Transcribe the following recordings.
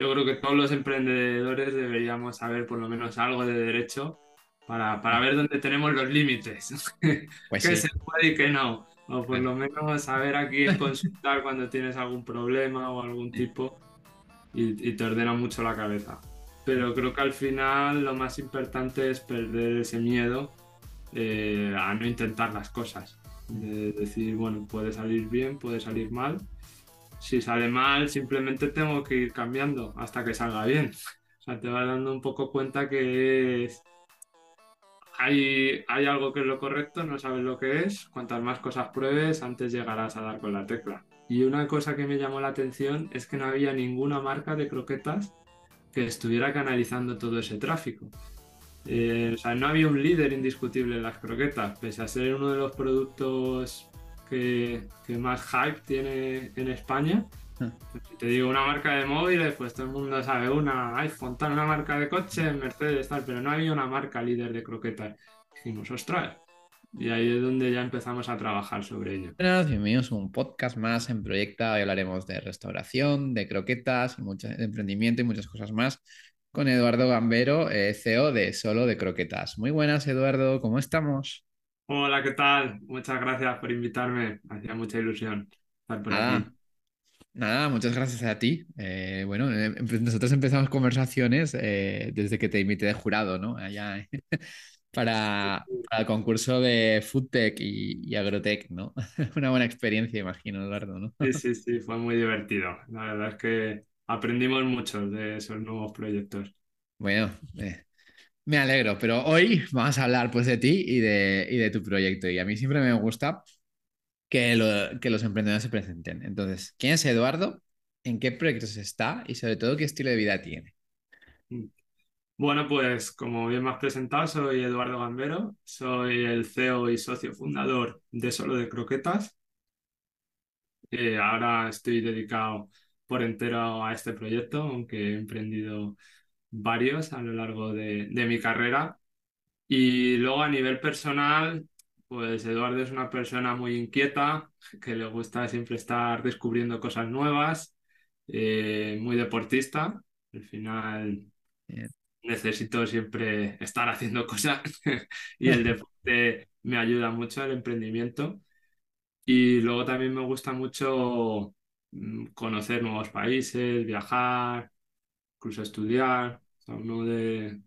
yo creo que todos los emprendedores deberíamos saber por lo menos algo de derecho para, para ver dónde tenemos los límites, Pues qué sí. se puede y qué no, o por lo menos saber a quién consultar cuando tienes algún problema o algún tipo y, y te ordena mucho la cabeza. Pero creo que al final lo más importante es perder ese miedo eh, a no intentar las cosas. De decir, bueno, puede salir bien, puede salir mal. Si sale mal, simplemente tengo que ir cambiando hasta que salga bien. O sea, te vas dando un poco cuenta que es... hay, hay algo que es lo correcto, no sabes lo que es. Cuantas más cosas pruebes, antes llegarás a dar con la tecla. Y una cosa que me llamó la atención es que no había ninguna marca de croquetas que estuviera canalizando todo ese tráfico. Eh, o sea, no había un líder indiscutible en las croquetas, pese a ser uno de los productos que, que más hype tiene en España. Si te digo una marca de móviles, pues todo el mundo sabe una iPhone, tal, una marca de coche, Mercedes, tal, pero no había una marca líder de croquetas. Dijimos, ostras. Y ahí es donde ya empezamos a trabajar sobre ello. Buenas, bienvenidos a un podcast más en Proyecta. Hoy hablaremos de restauración, de croquetas, mucho- de emprendimiento y muchas cosas más con Eduardo Gambero, eh, CEO de Solo de Croquetas. Muy buenas, Eduardo, ¿cómo estamos? Hola, ¿qué tal? Muchas gracias por invitarme. Hacía mucha ilusión estar por aquí. Nada, muchas gracias a ti. Eh, bueno, eh, nosotros empezamos conversaciones eh, desde que te invité de jurado, ¿no? Allá para, para el concurso de Foodtech y, y Agrotech, ¿no? Una buena experiencia, imagino, Eduardo, ¿no? Sí, sí, sí, fue muy divertido. La verdad es que aprendimos mucho de esos nuevos proyectos. Bueno, eh, me alegro, pero hoy vamos a hablar pues de ti y de, y de tu proyecto. Y a mí siempre me gusta que, lo- que los emprendedores se presenten. Entonces, ¿quién es Eduardo? ¿En qué proyectos está? Y sobre todo, ¿qué estilo de vida tiene? Bueno, pues como bien me has presentado, soy Eduardo Gambero, soy el CEO y socio fundador de Solo de Croquetas. Eh, ahora estoy dedicado por entero a este proyecto, aunque he emprendido varios a lo largo de, de mi carrera. Y luego a nivel personal, pues Eduardo es una persona muy inquieta, que le gusta siempre estar descubriendo cosas nuevas, eh, muy deportista. Al final necesito siempre estar haciendo cosas y el deporte me ayuda mucho al emprendimiento. Y luego también me gusta mucho mm, conocer nuevos países, viajar, incluso estudiar. O sea, uno de,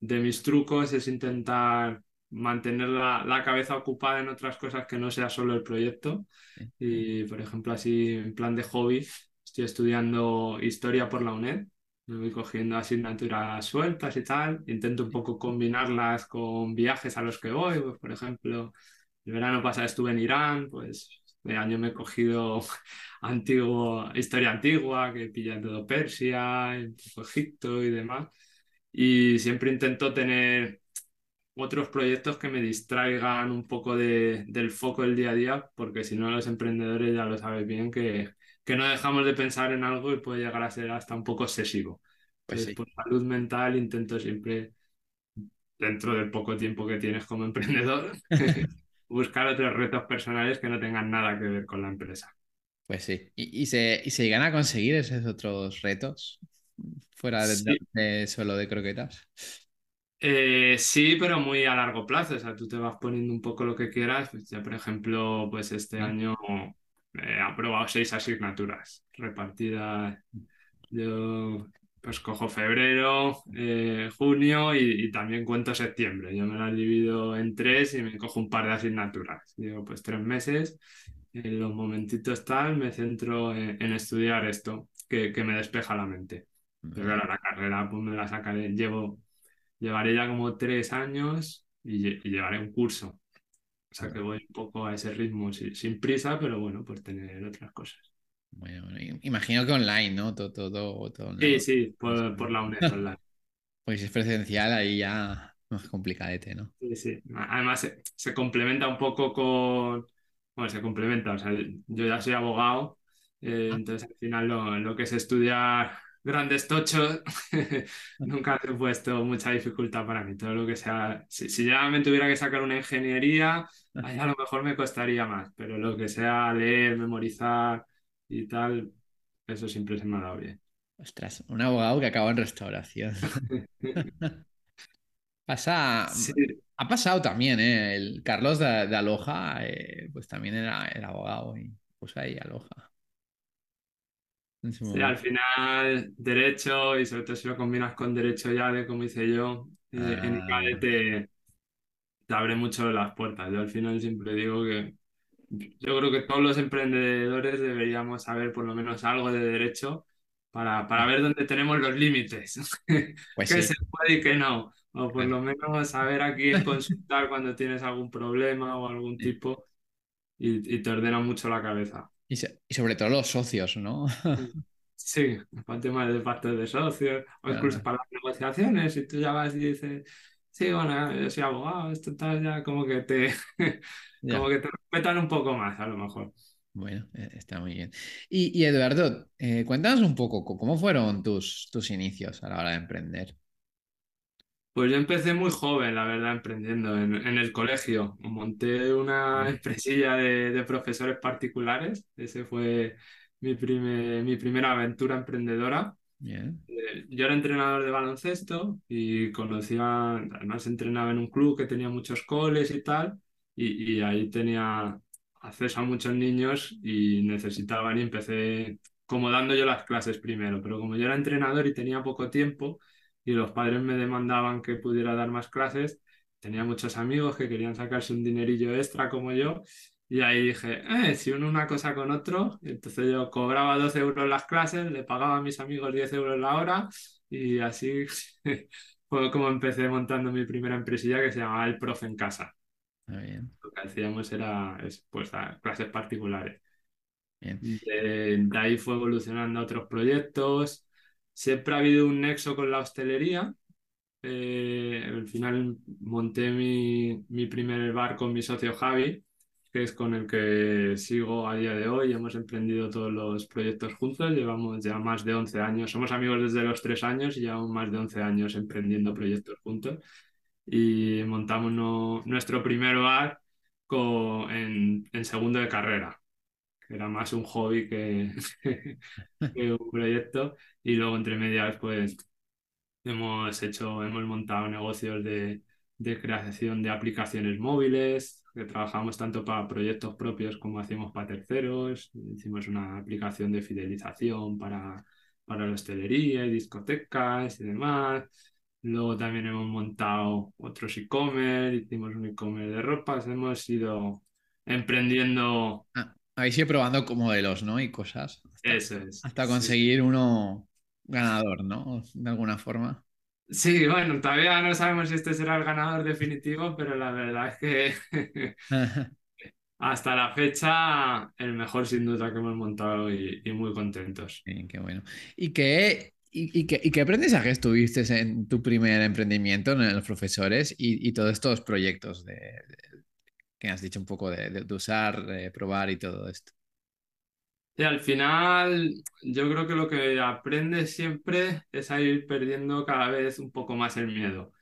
de mis trucos es intentar mantener la, la cabeza ocupada en otras cosas que no sea solo el proyecto. Y, por ejemplo, así en plan de hobby, estoy estudiando historia por la UNED. Me voy cogiendo asignaturas sueltas y tal. Intento un poco combinarlas con viajes a los que voy. Pues, por ejemplo, el verano pasado estuve en Irán, pues este año me he cogido antiguo, historia antigua, que pilla todo Persia, Egipto y demás. Y siempre intento tener otros proyectos que me distraigan un poco de- del foco del día a día, porque si no los emprendedores ya lo sabes bien que, que no dejamos de pensar en algo y puede llegar a ser hasta un poco obsesivo. Pues Entonces, sí. por salud mental intento siempre, dentro del poco tiempo que tienes como emprendedor, buscar otros retos personales que no tengan nada que ver con la empresa. Pues sí. ¿Y, y se, y se llegan a conseguir esos otros retos fuera de, Sí, de solo de croquetas? Eh, sí, pero muy a largo plazo. O sea, tú te vas poniendo un poco lo que quieras. Pues ya, por ejemplo, pues este Ah, año he aprobado seis asignaturas repartidas. Yo pues cojo febrero, eh, junio y, y también cuento septiembre. Yo me las divido en tres y me cojo un par de asignaturas. Digo, pues tres meses. En los momentitos tal me centro en, en estudiar esto, que, que me despeja la mente. Pero Vale. claro, la carrera pues me la sacaré. Llevo Llevaré ya como tres años y, y llevaré un curso. O sea que voy un poco a ese ritmo, sin, sin prisa, pero bueno, por tener otras cosas. Bueno, imagino que online, ¿no? Todo, todo, todo Sí, online. sí, por, por la UNED online. Pues si es presencial, ahí ya más complicadete, ¿no? Sí, sí. Además, se, se complementa un poco con. Bueno, se complementa. O sea, yo ya soy abogado, eh, Ah, entonces al final lo, lo que es estudiar grandes tochos nunca he puesto mucha dificultad para mí. Todo lo que sea. Si, si ya me tuviera que sacar una ingeniería, ahí a lo mejor me costaría más, pero lo que sea leer, memorizar y tal, eso siempre se me ha dado bien. Ostras, un abogado que acaba en restauración. Pasa, Sí, ha pasado también, ¿eh? El Carlos de, de Aloja, eh, pues también era, era abogado y puso ahí Aloja sí, al final derecho y sobre todo si lo combinas con derecho ya de como hice yo, eh, en ICADE Ah, te, te abre mucho las puertas. Yo al final siempre digo que yo creo que todos los emprendedores deberíamos saber por lo menos algo de derecho para, para ver dónde tenemos los límites, pues qué sí, se puede y qué no, o por lo menos saber a quién consultar cuando tienes algún problema o algún tipo y, y te ordena mucho la cabeza. Y, so- y sobre todo los socios, ¿no? Sí, para el tema de pactos de socios o incluso para las negociaciones, si tú ya vas y dices, sí, bueno, yo soy abogado, esto tal, ya como que te, como ya. que te respetan un poco más a lo mejor. Bueno, eh, está muy bien. Y, y Eduardo, eh, cuéntanos un poco co- cómo fueron tus, tus inicios a la hora de emprender. Pues yo empecé muy joven, la verdad, emprendiendo en, en el colegio. Monté una empresilla de, de profesores particulares. Ese fue mi, prime- mi primera aventura emprendedora. Eh, yo era entrenador de baloncesto y conocía, además entrenaba en un club que tenía muchos coles y tal, y, y ahí tenía acceso a muchos niños y necesitaban y empecé como dando yo las clases primero, pero como yo era entrenador y tenía poco tiempo y los padres me demandaban que pudiera dar más clases, tenía muchos amigos que querían sacarse un dinerillo extra como yo. Y ahí dije, eh, si uno una cosa con otro, entonces yo cobraba 12 euros las clases, le pagaba a mis amigos 10 euros la hora y así fue como empecé montando mi primera empresilla que se llamaba El Profe en Casa. Está bien, Lo que hacíamos era es, pues, clases particulares. bien. De, de ahí fue evolucionando a otros proyectos. Siempre ha habido un nexo con la hostelería. Eh, al final monté mi, mi primer bar con mi socio Javi, que es con el que sigo a día de hoy. Hemos emprendido todos los proyectos juntos, llevamos ya más de 11 años. Somos amigos desde los 3 años y llevamos más de 11 años emprendiendo proyectos juntos. Y montamos no- nuestro primer bar co- en, en segundo de carrera, que era más un hobby que, que un proyecto. Y luego entre medias, pues Hemos hecho, hemos montado negocios de, de creación de aplicaciones móviles, que trabajamos tanto para proyectos propios como hacemos para terceros. Hicimos una aplicación de fidelización para, para la hostelería y discotecas y demás. Luego también hemos montado otros e-commerce, hicimos un e-commerce de ropas. Hemos ido emprendiendo, Ah, habéis ido probando modelos, ¿no? Y cosas hasta, eso es. hasta Sí, conseguir uno ganador, ¿no? De alguna forma. Sí, bueno, todavía no sabemos si este será el ganador definitivo, pero la verdad es que hasta la fecha el mejor sin duda que hemos montado y, y muy contentos. Bien, qué bueno. ¿Y qué, y, y qué, y qué aprendizajes tuviste en tu primer emprendimiento, en los profesores y, y todos estos proyectos de, de- que has dicho un poco de, de- usar, probar y todo esto? Y al final yo creo que lo que aprendes siempre es a ir perdiendo cada vez un poco más el miedo.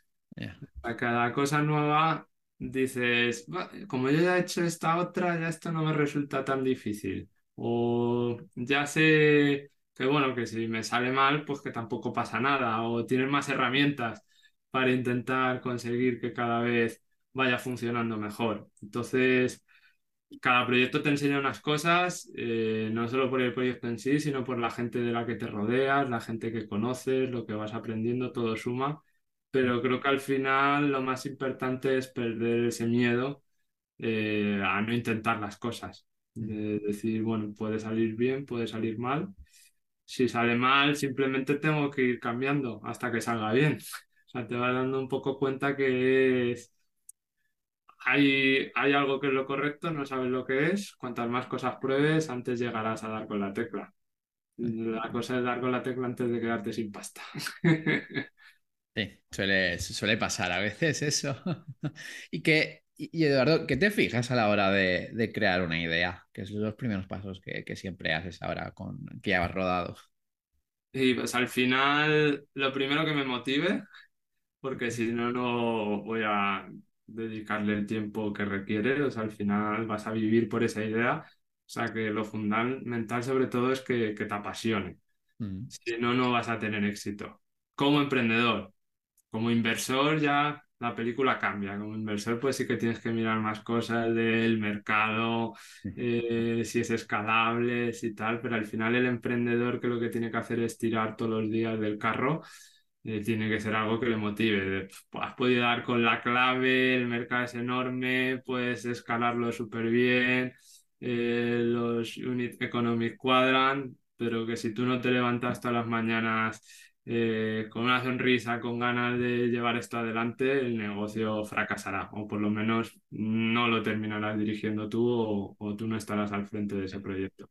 A cada cosa nueva dices, "Va, como yo ya he hecho esta otra, ya esto no me resulta tan difícil. O ya sé que bueno, que si me sale mal, pues que tampoco pasa nada. O tienes más herramientas para intentar conseguir que cada vez vaya funcionando mejor. Entonces, cada proyecto te enseña unas cosas, eh, no solo por el proyecto en sí, sino por la gente de la que te rodeas, la gente que conoces, lo que vas aprendiendo, todo suma. Pero creo que al final lo más importante es perder ese miedo eh, a no intentar las cosas. De decir, bueno, puede salir bien, puede salir mal. Si sale mal, simplemente tengo que ir cambiando hasta que salga bien. O sea, te vas dando un poco cuenta que es hay, hay algo que es lo correcto, no sabes lo que es. Cuantas más cosas pruebes, antes llegarás a dar con la tecla. La cosa es dar con la tecla antes de quedarte sin pasta. Sí, suele, suele pasar a veces eso. Y que, y Eduardo, ¿qué te fijas a la hora de, de crear una idea? Que son los primeros pasos que, que siempre haces ahora con que ya has rodado. Y pues al final, lo primero que me motive, porque si no, no voy a dedicarle el tiempo que requiere. O sea, al final vas a vivir por esa idea. O sea, que lo fundamental sobre todo es que, que te apasione. Mm. Si no, no vas a tener éxito. Como emprendedor, como inversor ya la película cambia. Como inversor, pues sí que tienes que mirar más cosas del mercado, eh, si es escalable, si tal, pero al final el emprendedor que lo que tiene que hacer es tirar todos los días del carro. Tiene que ser algo que le motive. "Pues, has podido dar con la clave, el mercado es enorme, puedes escalarlo súper bien, eh, los unit economics cuadran, pero que si tú no te levantas todas las mañanas eh, con una sonrisa, con ganas de llevar esto adelante, el negocio fracasará, o por lo menos no lo terminarás dirigiendo tú o, o tú no estarás al frente de ese proyecto.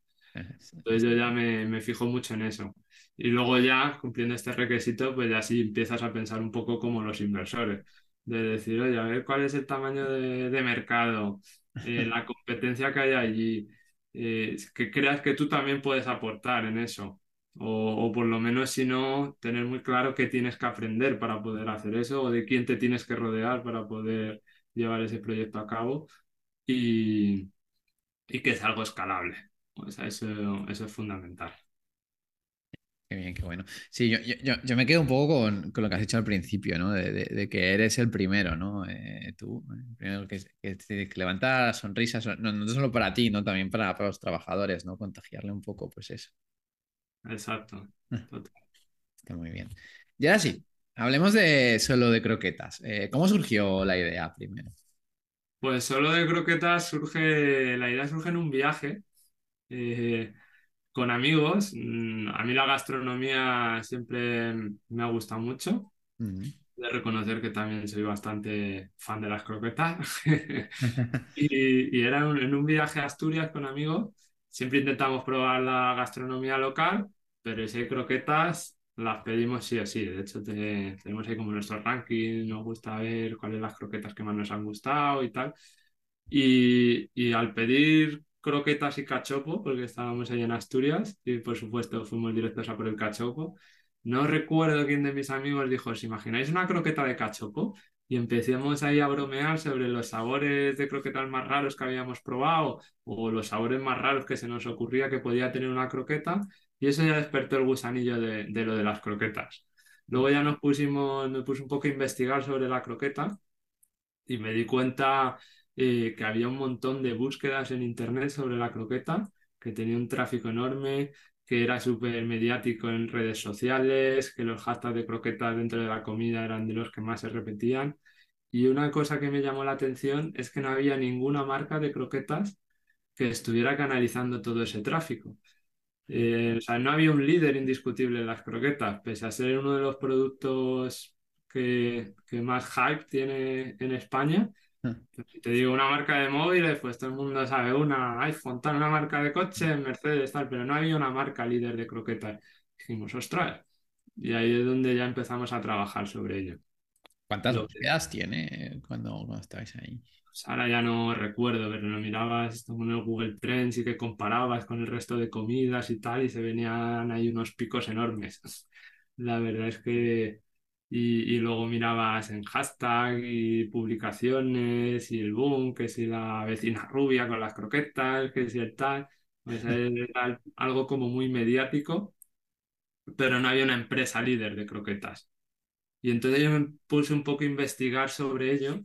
Entonces yo ya me, me fijo mucho en eso. Y luego ya, cumpliendo este requisito, pues ya sí empiezas a pensar un poco como los inversores, de decir, oye, a ver cuál es el tamaño de, de mercado, eh, la competencia que hay allí, eh, que creas que tú también puedes aportar en eso. O, o por lo menos, si no, tener muy claro qué tienes que aprender para poder hacer eso o de quién te tienes que rodear para poder llevar ese proyecto a cabo y, y que es algo escalable. O sea, eso, eso es fundamental. Qué bien, qué bueno. Sí, yo, yo, yo- me quedo un poco con, con lo que has dicho al principio, ¿no? De, de- de que eres el primero, ¿no? Eh, tú, el primero que, que, levanta sonrisas, no, no solo para ti, ¿no? También para, para los trabajadores, ¿no? Contagiarle un poco, pues eso. Exacto. Total. Está muy bien. Y ahora sí, hablemos de solo de croquetas. Eh, ¿cómo surgió la idea primero? Pues solo de croquetas surge, la idea surge en un viaje eh, con amigos. Mm, A mí la gastronomía siempre me ha gustado mucho. Mm. De reconocer que también soy bastante fan de las croquetas. Y, y era un- en un viaje a Asturias con amigos. Siempre intentamos probar la gastronomía local, pero si hay croquetas, las pedimos sí o sí. De hecho, te- tenemos ahí como nuestro ranking, nos gusta ver cuáles las croquetas que más nos han gustado y tal. Y, y al pedir croquetas y cachopo, porque estábamos ahí en Asturias, y por supuesto fuimos directos a por el cachopo, no recuerdo quién de mis amigos dijo, ¿os imagináis una croqueta de cachopo? Y empecemos ahí a bromear sobre los sabores de croquetas más raros que habíamos probado o los sabores más raros que se nos ocurría que podía tener una croqueta. Y eso ya despertó el gusanillo de, de lo de las croquetas. Luego ya nos pusimos, me puse un poco a investigar sobre la croqueta y me di cuenta eh, que había un montón de búsquedas en internet sobre la croqueta, que tenía un tráfico enorme, que era súper mediático en redes sociales, que los hashtags de croquetas dentro de la comida eran de los que más se repetían. Y una cosa que me llamó la atención es que no había ninguna marca de croquetas que estuviera canalizando todo ese tráfico. Eh, o sea, no había un líder indiscutible en las croquetas, pese a ser uno de los productos que, que más hype tiene en España. Si te digo una marca de móviles, pues todo el mundo sabe una iPhone, tal, una marca de coche, Mercedes, tal, pero no había una marca líder de croquetas. Dijimos, ostras, y ahí es donde ya empezamos a trabajar sobre ello. ¿Cuántas búsquedas tiene cuando, cuando estabais ahí? Pues ahora ya no recuerdo, pero lo mirabas con el Google Trends y que comparabas con el resto de comidas y tal, y se venían ahí unos picos enormes. La verdad es que. Y, y luego mirabas en hashtag y publicaciones y el boom, que si la vecina rubia con las croquetas, que si el tal. Pues era algo como muy mediático, pero no había una empresa líder de croquetas. Y entonces yo me puse un poco a investigar sobre ello.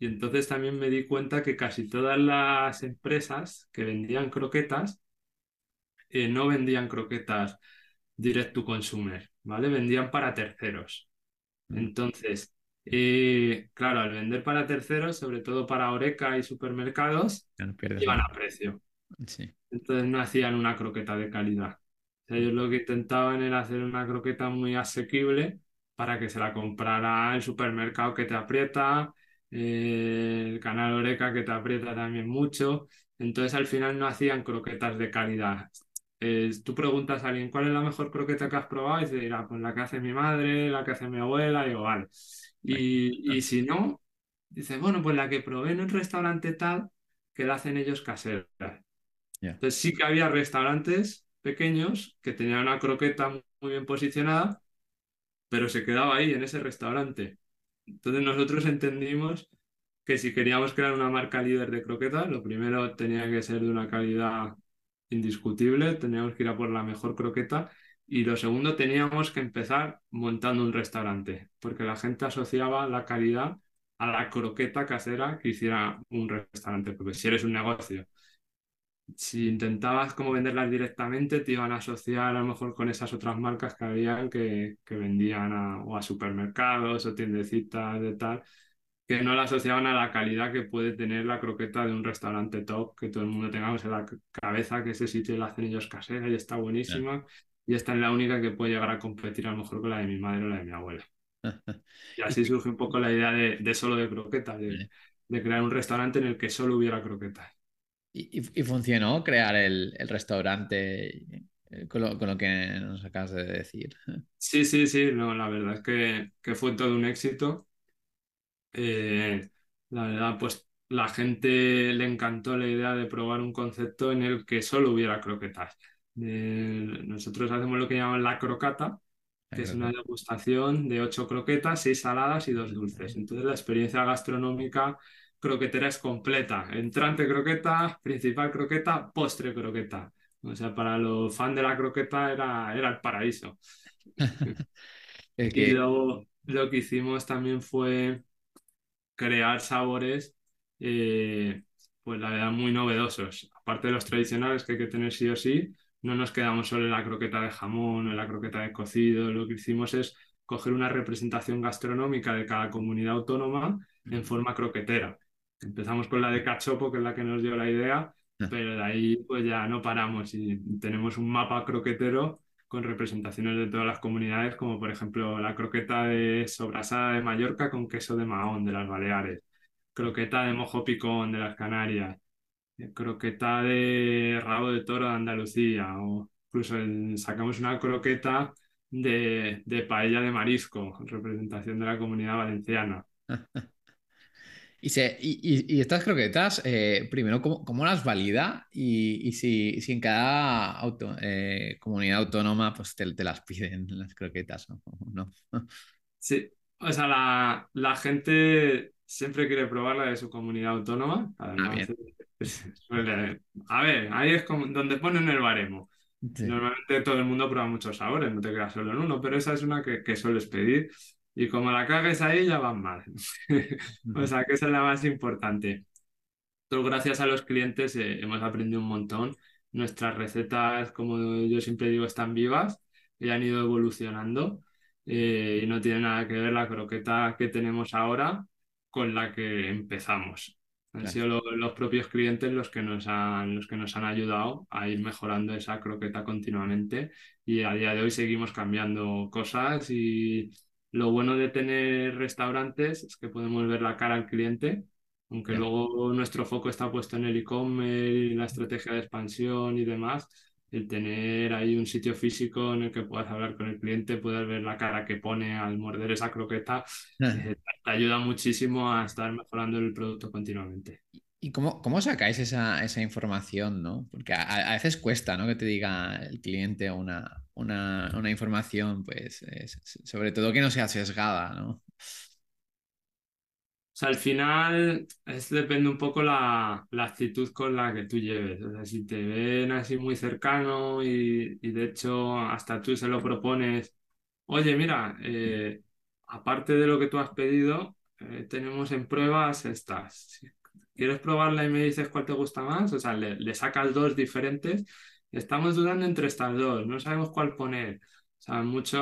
Y entonces también me di cuenta que casi todas las empresas que vendían croquetas eh, no vendían croquetas direct to consumer, ¿vale? Vendían para terceros. Mm. Entonces, eh, claro, al vender para terceros, sobre todo para Oreca y supermercados, no iban a precio. Sí. Entonces no hacían una croqueta de calidad. O sea, ellos lo que intentaban era hacer una croqueta muy asequible para que se la comprara el supermercado que te aprieta, eh, el canal Oreca que te aprieta también mucho. Entonces al final no hacían croquetas de calidad. Tú preguntas a alguien cuál es la mejor croqueta que has probado y te dirá, pues la que hace mi madre, la que hace mi abuela, y digo, vale. Y, y si no, dice, bueno, pues la que probé en un restaurante tal, que la hacen ellos casera. Entonces sí que había restaurantes pequeños que tenían una croqueta muy bien posicionada, pero se quedaba ahí en ese restaurante. Entonces nosotros entendimos que si queríamos crear una marca líder de croquetas, lo primero tenía que ser de una calidad indiscutible, teníamos que ir a por la mejor croqueta Y lo segundo, teníamos que empezar montando un restaurante, porque la gente asociaba la calidad a la croqueta casera que hiciera un restaurante, porque si eres un negocio, si intentabas como venderlas directamente, te iban a asociar a lo mejor con esas otras marcas que habían que, que vendían a, o a supermercados o tiendecitas de tal, que no la asociaban a la calidad que puede tener la croqueta de un restaurante top, que todo el mundo tengamos en la cabeza que ese sitio la hacen ellos casera y está buenísima. Y esta es la única que puede llegar a competir a lo mejor con la de mi madre o la de mi abuela. Y así surge un poco la idea de, de solo de croquetas, de, de, crear un restaurante en el que solo hubiera croquetas. ¿Y, y funcionó crear el, el restaurante eh, con lo, con lo, que nos acabas de decir? Sí, sí, sí, no, la verdad es que, que fue todo un éxito. Eh, la verdad, pues la gente le encantó la idea de probar un concepto en el que solo hubiera croquetas. Eh, nosotros hacemos lo que llamamos la crocata, que es una degustación de ocho croquetas, seis saladas y dos dulces. Entonces la experiencia gastronómica croquetera es completa. Entrante croqueta, principal croqueta, postre croqueta. O sea, para los fans de la croqueta era, era el paraíso. Y luego lo que hicimos también fue crear sabores, eh, pues la verdad, muy novedosos. Aparte de los tradicionales que hay que tener sí o sí, no nos quedamos solo en la croqueta de jamón o en la croqueta de cocido, lo que hicimos es coger una representación gastronómica de cada comunidad autónoma en forma croquetera. Empezamos con la de cachopo, que es la que nos dio la idea, ah. pero de ahí pues ya no paramos y tenemos un mapa croquetero con representaciones de todas las comunidades, como por ejemplo la croqueta de sobrasada de Mallorca con queso de Mahón de las Baleares, croqueta de mojo picón de las Canarias, croqueta de rabo de toro de Andalucía o incluso sacamos una croqueta de, de, paella de marisco, representación de la comunidad valenciana. y, se, y, y, estas croquetas, eh, primero, ¿cómo, ¿cómo, las valida? Y, si, si, en cada auto, eh, comunidad autónoma pues te, te, las piden las croquetas, ¿no? ¿no? sí, o sea, la, la gente siempre quiere probar la de su comunidad autónoma. Ah, Además, a ver, ahí es como donde ponen el baremo. Sí. Normalmente todo el mundo prueba muchos sabores, no te quedas solo en uno, pero esa es una que, que sueles pedir y como la cagues ahí ya van mal. o sea que esa es la más importante. Pero gracias a los clientes eh, hemos aprendido un montón. Nuestras recetas, como yo siempre digo, están vivas y han ido evolucionando eh, y no tiene nada que ver la croqueta que tenemos ahora con la que empezamos. Han claro. sido lo, los propios clientes los que, nos han, los que nos han ayudado a ir mejorando esa croqueta continuamente y a día de hoy seguimos cambiando cosas y lo bueno de tener restaurantes es que podemos ver la cara al cliente, aunque luego nuestro foco está puesto en el e-commerce y la estrategia de expansión y demás, el tener ahí un sitio físico en el que puedas hablar con el cliente, puedas ver la cara que pone al morder esa croqueta, eh, te ayuda muchísimo a estar mejorando el producto continuamente. ¿Y cómo, cómo sacáis esa, esa información? ¿no? Porque a, veces cuesta ¿no? que te diga el cliente una, una, una información, pues es, sobre todo que no sea sesgada. ¿no? O sea, al final es, depende un poco la, la, actitud con la que tú lleves. O sea, si te ven así muy cercano y, y de hecho hasta tú se lo propones, oye, mira, eh, aparte de lo que tú has pedido, eh, tenemos en pruebas estas. ¿Quieres probarla y me dices cuál te gusta más? O sea, le, le sacas dos diferentes. Estamos dudando entre estas dos, no sabemos cuál poner. O sea, mucha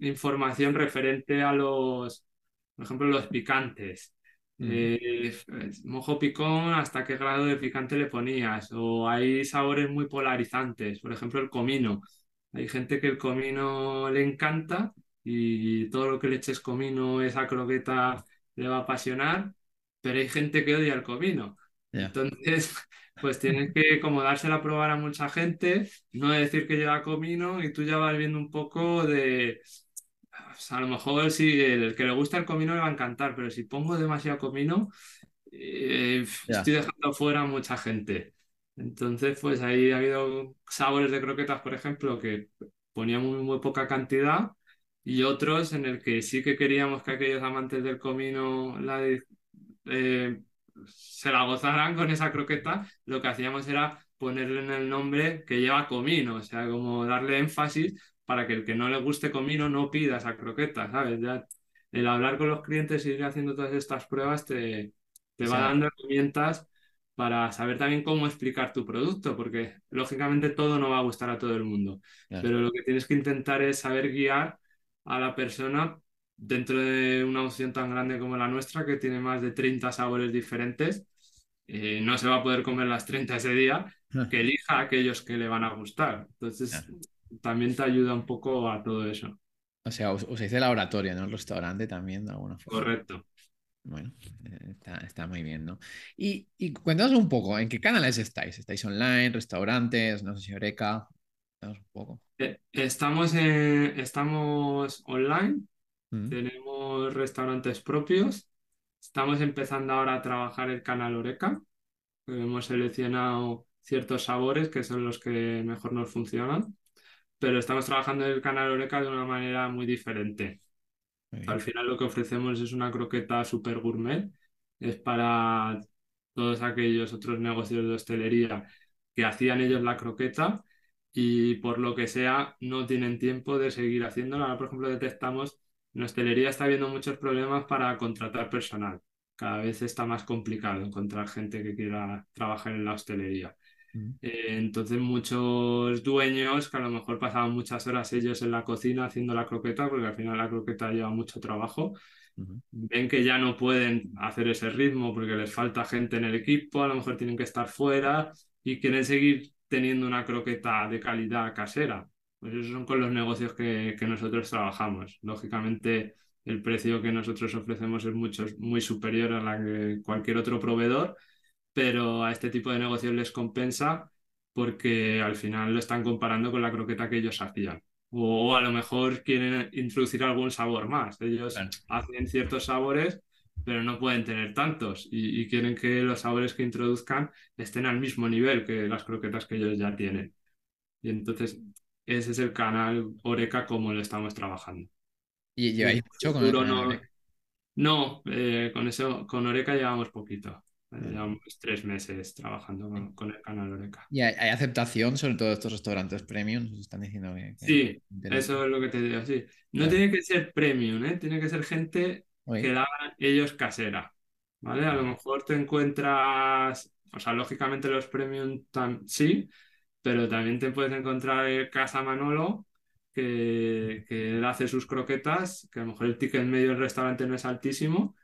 información referente a los por ejemplo, los picantes. Mm. Eh, mojo picón, ¿hasta qué grado de picante le ponías? O hay sabores muy polarizantes, por ejemplo, el comino. Hay gente que el comino le encanta y todo lo que le eches comino, esa croqueta le va a apasionar, pero hay gente que odia el comino. Yeah. Entonces, pues tienes que como dársela a probar a mucha gente, no decir que lleva comino y tú ya vas viendo un poco de a lo mejor si el que le gusta el comino le va a encantar, pero si pongo demasiado comino, eh, yeah. estoy dejando fuera a mucha gente. Entonces, pues ahí ha habido sabores de croquetas, por ejemplo, que ponían muy, muy poca cantidad y otros en el que sí que queríamos que aquellos amantes del comino la, eh, se la gozaran con esa croqueta. Lo que hacíamos era ponerle en el nombre que lleva comino, o sea, como darle énfasis para que el que no le guste comino no pida esa croqueta, ¿sabes? Ya el hablar con los clientes y ir haciendo todas estas pruebas te, te va dando herramientas para saber también cómo explicar tu producto, porque lógicamente todo no va a gustar a todo el mundo, pero lo que tienes que intentar es saber guiar a la persona dentro de una opción tan grande como la nuestra, que tiene más de 30 sabores diferentes. Eh, no se va a poder comer las 30 ese día, que elija aquellos que le van a gustar. Entonces, también te ayuda un poco a todo eso. O sea, usáis el laboratorio, ¿no? El restaurante también, de alguna forma. Correcto. Bueno, eh, está, muy bien, ¿no? Y, y, cuéntanos un poco, ¿en qué canales estáis? ¿Estáis online, restaurantes, no sé si Oreca? Cuéntanos un poco. Eh, estamos, estamos online, mm. tenemos restaurantes propios, estamos empezando ahora a trabajar el canal Oreca, hemos seleccionado ciertos sabores que son los que mejor nos funcionan pero estamos trabajando el canal Oreca de una manera muy diferente. Al final lo que ofrecemos es una croqueta super gourmet, es para todos aquellos otros negocios de hostelería que hacían ellos la croqueta y por lo que sea no tienen tiempo de seguir haciéndola. Ahora, por ejemplo, detectamos en hostelería está habiendo muchos problemas para contratar personal. Cada vez está más complicado encontrar gente que quiera trabajar en la hostelería. Eh, entonces muchos dueños que a lo mejor pasaban muchas horas ellos en la cocina haciendo la croqueta, porque al final la croqueta lleva mucho trabajo, ven que ya no pueden hacer ese ritmo porque les falta gente en el equipo, a lo mejor tienen que estar fuera y quieren seguir teniendo una croqueta de calidad casera. Pues esos son con los negocios que, que nosotros trabajamos. Lógicamente el precio que nosotros ofrecemos es mucho, muy superior a la que cualquier otro proveedor, pero a este tipo de negocios les compensa porque al final lo están comparando con la croqueta que ellos hacían. O, a lo mejor quieren introducir algún sabor más. Ellos hacen ciertos sabores, pero no pueden tener tantos y, quieren que los sabores que introduzcan estén al mismo nivel que las croquetas que ellos ya tienen. Y entonces ese es el canal Oreca como lo estamos trabajando. ¿Y lleváis mucho con el no, no eh, con eso, con Oreca llevamos poquito. Llevamos tres meses trabajando con, el canal Oreca. ¿Y hay, aceptación sobre todo estos restaurantes premium? están diciendo que, Sí, eso es lo que te digo, sí. No tiene que ser premium, ¿eh? tiene que ser gente que la hagan ellos casera. ¿Vale? A lo mejor te encuentras, o sea, lógicamente los premium sí, pero también te puedes encontrar el Casa Manolo que, que hace sus croquetas, que a lo mejor el ticket medio del restaurante no es altísimo,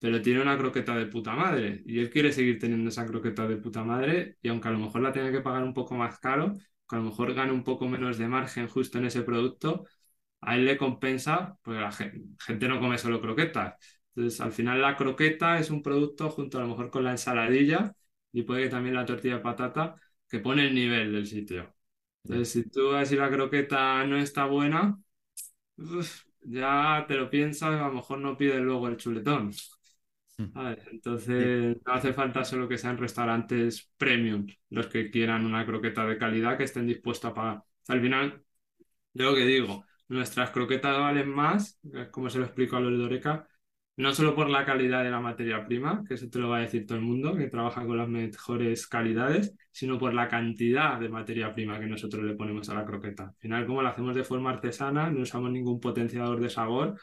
pero tiene una croqueta de puta madre y él quiere seguir teniendo esa croqueta de puta madre y aunque a lo mejor la tenga que pagar un poco más caro, que a lo mejor gane un poco menos de margen justo en ese producto, a él le compensa, porque la gente, no come solo croquetas. Entonces, al final la croqueta es un producto junto a lo mejor con la ensaladilla y puede que también la tortilla de patata que pone el nivel del sitio. Entonces, si tú ves si la croqueta no está buena, ya te lo piensas, a lo mejor no pides luego el chuletón. Mm. entonces no hace falta solo que sean restaurantes premium los que quieran una croqueta de calidad que estén dispuestos a pagar. Al final, yo lo que digo, nuestras croquetas valen más, como se lo explico a los de Oreca, no solo por la calidad de la materia prima, que eso te lo va a decir todo el mundo, que trabaja con las mejores calidades, sino por la cantidad de materia prima que nosotros le ponemos a la croqueta. Al final, como la hacemos de forma artesana, no usamos ningún potenciador de sabor,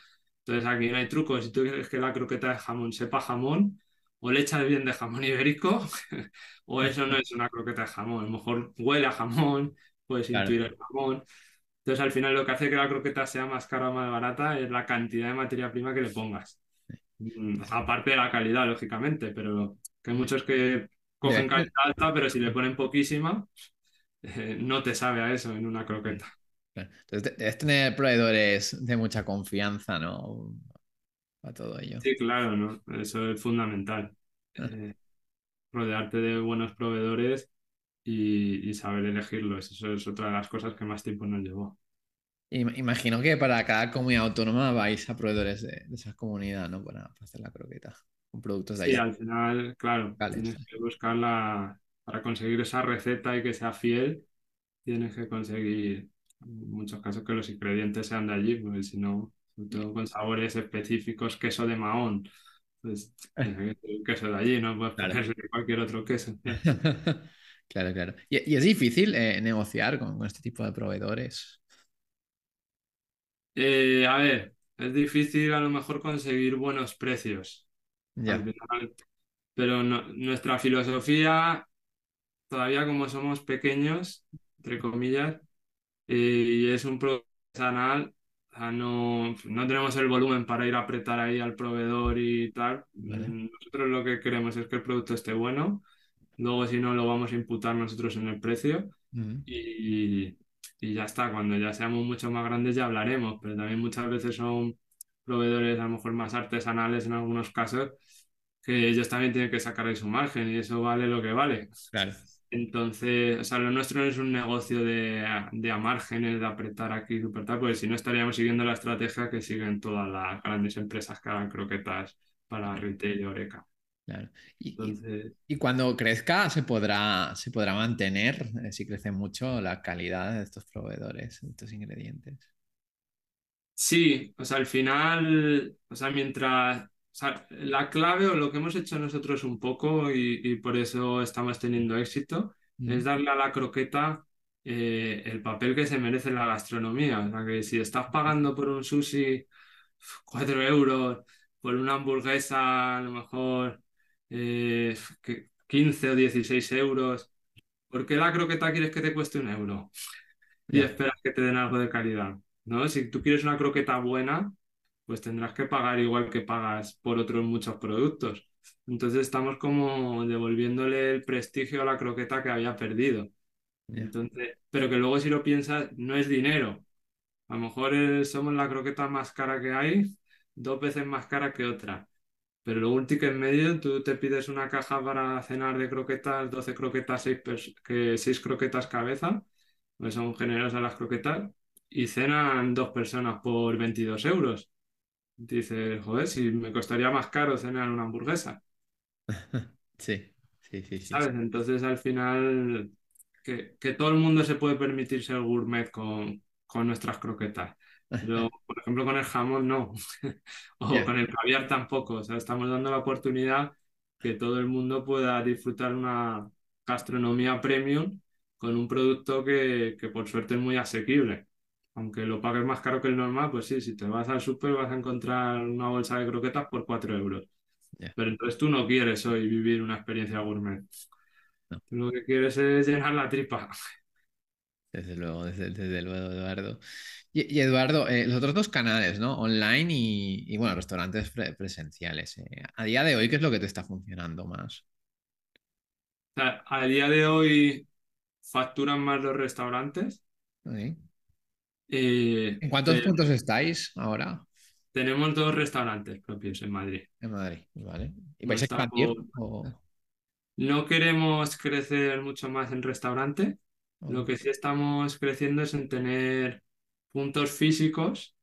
entonces aquí no hay truco. Si tú quieres que la croqueta de jamón sepa jamón, o le echas bien de jamón ibérico, o eso no es una croqueta de jamón. A lo mejor huele a jamón, puedes intuir el jamón. Entonces al final lo que hace que la croqueta sea más cara o más barata es la cantidad de materia prima que le pongas. Mm, aparte de la calidad, lógicamente, pero que hay muchos que cogen calidad alta, pero si le ponen poquísima, eh, no te sabe a eso en una croqueta. Entonces, debes tener proveedores de mucha confianza, ¿no? Para todo ello. Sí, claro, ¿no? Eso es fundamental. Eh, rodearte de buenos proveedores y, saber elegirlos. Eso es otra de las cosas que más tiempo nos llevó. Imagino que para cada comunidad autónoma vais a proveedores de, esa comunidad, ¿no? Para, hacer la croqueta con productos de allá. Sí, al final, claro, tienes que buscarla para conseguir esa receta y que sea fiel, tienes que conseguir en muchos casos que los ingredientes sean de allí, porque si no, sobre todo con sabores específicos, queso de Mahón, pues queso de allí, no puedes ponerse cualquier otro queso. Claro, claro. ¿Y, y es difícil eh, negociar con, con este tipo de proveedores? Eh, a ver, es difícil a lo mejor conseguir buenos precios Ya, final, pero no- nuestra filosofía, todavía como somos pequeños, entre comillas, eh, y es un producto artesanal, o sea, no, no tenemos el volumen para ir a apretar ahí al proveedor y tal. ¿vale? Nosotros lo que queremos es que el producto esté bueno, luego si no lo vamos a imputar nosotros en el precio y, y ya está, cuando ya seamos mucho más grandes ya hablaremos, pero también muchas veces son proveedores a lo mejor más artesanales en algunos casos, que ellos también tienen que sacar ahí su margen y eso vale lo que vale. claro, Entonces, o sea, lo nuestro no es un negocio de, de a márgenes, de apretar aquí, super tal, porque si no estaríamos siguiendo la estrategia que siguen todas las grandes empresas que hagan croquetas para retail y Oreca. Claro. Y, y- Entonces, y cuando crezca, ¿se podrá, se podrá mantener, eh, si crece mucho, la calidad de estos proveedores, de estos ingredientes? Sí, o sea, al final, o sea, mientras, o sea, la clave o lo que hemos hecho nosotros un poco y, y por eso estamos teniendo éxito es darle a la croqueta eh, el papel que se merece en la gastronomía. O sea, que si estás pagando por un sushi 4 euros, por una hamburguesa a lo mejor eh, que 15 o 16 euros, ¿por qué la croqueta quieres que te cueste un euro? y esperas que te den algo de calidad, ¿no? Si tú quieres una croqueta buena, pues tendrás que pagar igual que pagas por otros muchos productos. Entonces estamos como devolviéndole el prestigio a la croqueta que había perdido. Entonces, pero que luego si lo piensas, no es dinero. A lo mejor eh, somos la croqueta más cara que hay, dos veces más cara que otra. Pero luego un ticket medio, tú te pides una caja para cenar de croquetas, 12 croquetas, 6, que 6 croquetas cabeza, pues son generosas las croquetas, y cenan dos personas por 22 euros. Dices, joder, si me costaría más caro cenar una hamburguesa. Sí, sí, sí, sí. sí. ¿sabes? Entonces al final que, que todo el mundo se puede permitir ser gourmet con, con nuestras croquetas. Pero, por ejemplo, con el jamón no, o con el caviar tampoco. O sea, estamos dando la oportunidad que todo el mundo pueda disfrutar una gastronomía premium con un producto que, que por suerte es muy asequible. Aunque lo pagues más caro que el normal, pues sí, si te vas al súper vas a encontrar una bolsa de croquetas por 4 euros. Pero entonces tú no quieres hoy vivir una experiencia gourmet. No, Tú lo que quieres es llenar la tripa. desde luego, desde, desde luego, Eduardo. Y, y Eduardo, eh, los otros dos canales, ¿no? Online y, y, bueno, restaurantes pre- presenciales. eh, A día de hoy, ¿qué es lo que te está funcionando más? A día de hoy facturan más los restaurantes, eh, ¿En cuántos puntos estáis ahora tenemos dos restaurantes propios en Madrid. en Madrid? ¿Vale? ¿Y No vais a expandir? o- no queremos crecer mucho más en restaurante. Lo que sí estamos creciendo es en tener puntos físicos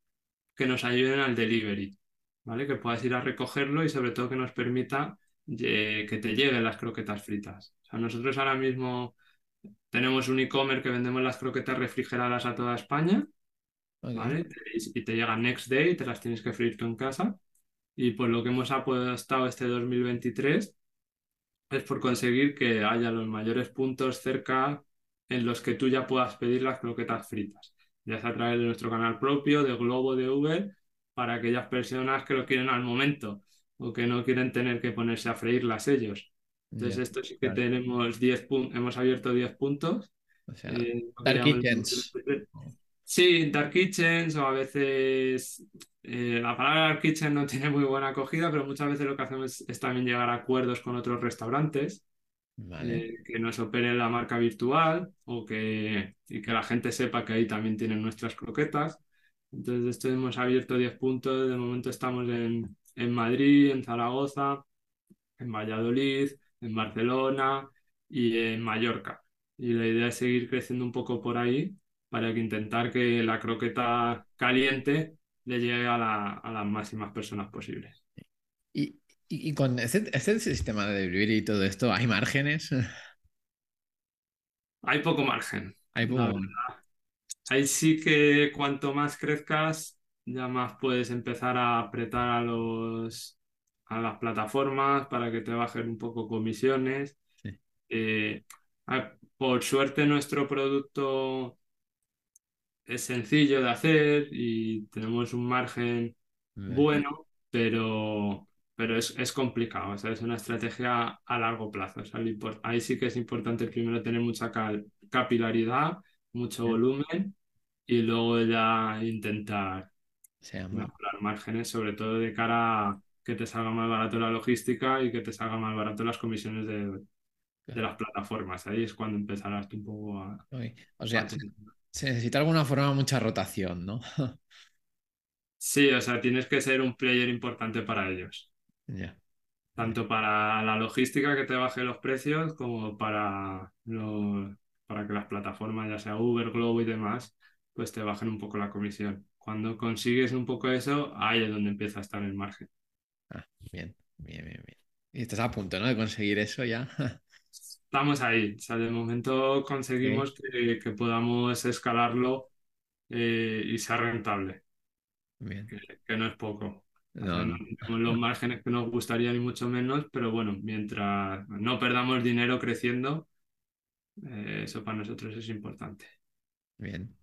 que nos ayuden al delivery, ¿vale? Que puedas ir a recogerlo y sobre todo que nos permita eh, que te lleguen las croquetas fritas. O sea, nosotros ahora mismo tenemos un e-commerce que vendemos las croquetas refrigeradas a toda España, ¿vale? Y y te llegan next day, te las tienes que freír tú en casa. Y pues lo que hemos apostado este 2023 es por conseguir que haya los mayores puntos cerca en los que tú ya puedas pedir las croquetas fritas, ya sea a través de nuestro canal propio, de Globo, de Uber, para aquellas personas que lo quieren al momento o que no quieren tener que ponerse a freírlas ellos. Entonces, esto sí que claro. tenemos 10 puntos, hemos abierto 10 puntos. O sea, eh, Dark el Kitchens. 2023. Sí, Dark Kitchens o a veces eh, la palabra Dark Kitchen no tiene muy buena acogida, pero muchas veces lo que hacemos es, es también llegar a acuerdos con otros restaurantes Eh, que nos operen la marca virtual o que, y que la gente sepa que ahí también tienen nuestras croquetas. Entonces, esto hemos abierto 10 puntos. De momento estamos en, en Madrid, en Zaragoza, en Valladolid, en Barcelona y en Mallorca. Y la idea es seguir creciendo un poco por ahí para que intentar que la croqueta caliente le llegue a, a las máximas personas posibles. Y, con este, este sistema de delivery y todo esto, ¿hay márgenes? Hay poco margen. Hay poco. Ahí sí que cuanto más crezcas, ya más puedes empezar a apretar a los, a las plataformas para que te bajen un poco comisiones. Sí, Eh, Por suerte nuestro producto es sencillo de hacer y tenemos un margen bueno, pero, pero es, es complicado. O sea, es una estrategia a largo plazo. O sea, ahí sí que es importante primero tener mucha cal- capilaridad, mucho volumen y luego ya intentar llama. mejorar márgenes, sobre todo de cara a que te salga más barato la logística y que te salga más barato las comisiones de, de las plataformas. Ahí es cuando empezarás tú un poco a, O sea, se, necesita de alguna forma mucha rotación, ¿no? Sí, o sea, tienes que ser un player importante para ellos. Ya. tanto para la logística que te baje los precios como para, lo- para que las plataformas, ya sea Uber, Globo y demás, pues te bajen un poco la comisión. Cuando consigues un poco eso, ahí es donde empieza a estar el margen. Ah, bien, bien, bien, bien. Y estás a punto, ¿no? De conseguir eso ya. Estamos ahí, o sea, de momento Sí, conseguimos que, que podamos escalarlo eh, y sea rentable, bien. que, que no es poco. No, no los márgenes que nos gustaría ni mucho menos, pero bueno, mientras no perdamos dinero creciendo, Eh, eso para nosotros es importante. Bien.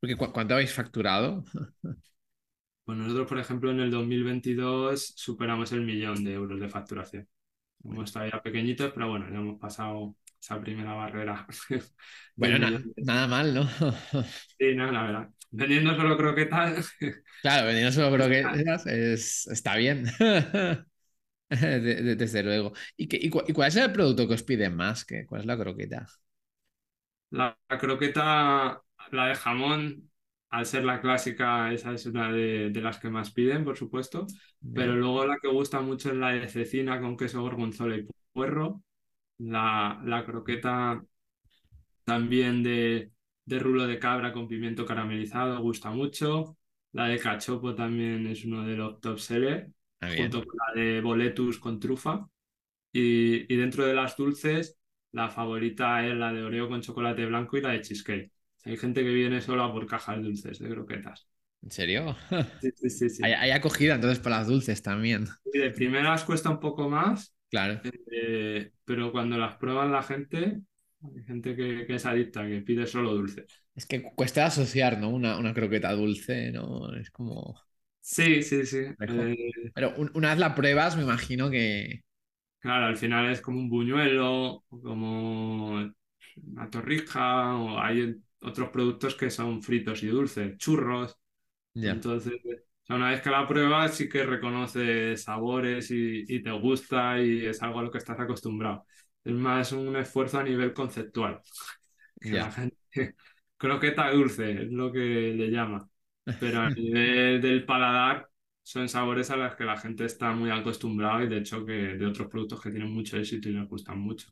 Porque ¿cu- ¿cuánto habéis facturado? Pues nosotros, por ejemplo, en el 2022 superamos el millón de euros de facturación. Hemos estado ya pequeñitos, pero bueno, ya hemos pasado esa primera barrera bueno, millón. na- de- nada mal, ¿no? Sí, no, la verdad. Vendiendo solo croquetas, Claro, vendiendo solo creo que es, está bien. De- de- desde luego. ¿Y, qué- y cu- y cuál es el producto que os piden más? ¿Qué, cuál es la croqueta? la, la croqueta, la de jamón, al ser la clásica, esa es una de, de las que más piden, por supuesto. Pero luego la que gusta mucho es la de cecina con queso gorgonzola y puerro. La, la croqueta También de, de rulo de cabra con pimiento caramelizado, gusta mucho. La de cachopo también es uno de los top sellers, junto con la de boletus con trufa. Y, y dentro de las dulces, la favorita es la de Oreo con chocolate blanco y la de cheesecake. Hay gente que viene sola por cajas dulces de croquetas. ¿En serio? Sí, sí, sí, Hay, hay acogida entonces para las dulces también. Y de primeras cuesta un poco más, Claro. eh, pero cuando las prueban la gente, hay gente que, que es adicta, que pide solo dulces. Es que cu- cuesta asociar, ¿no? Una, una croqueta dulce, ¿no? Es como Sí, sí, sí. Eh, Pero un- una vez la pruebas, me imagino que... claro, al final es como un buñuelo, como una torrija, o hay otros productos que son fritos y dulces, churros. Entonces, una vez que la pruebas, sí que reconoces sabores y, y te gusta y es algo a lo que estás acostumbrado. Es más un esfuerzo a nivel conceptual, que la ya. gente croqueta dulce es lo que le llama. Pero a nivel del paladar son sabores a los que la gente está muy acostumbrada y de hecho que de otros productos que tienen mucho éxito y les gustan mucho.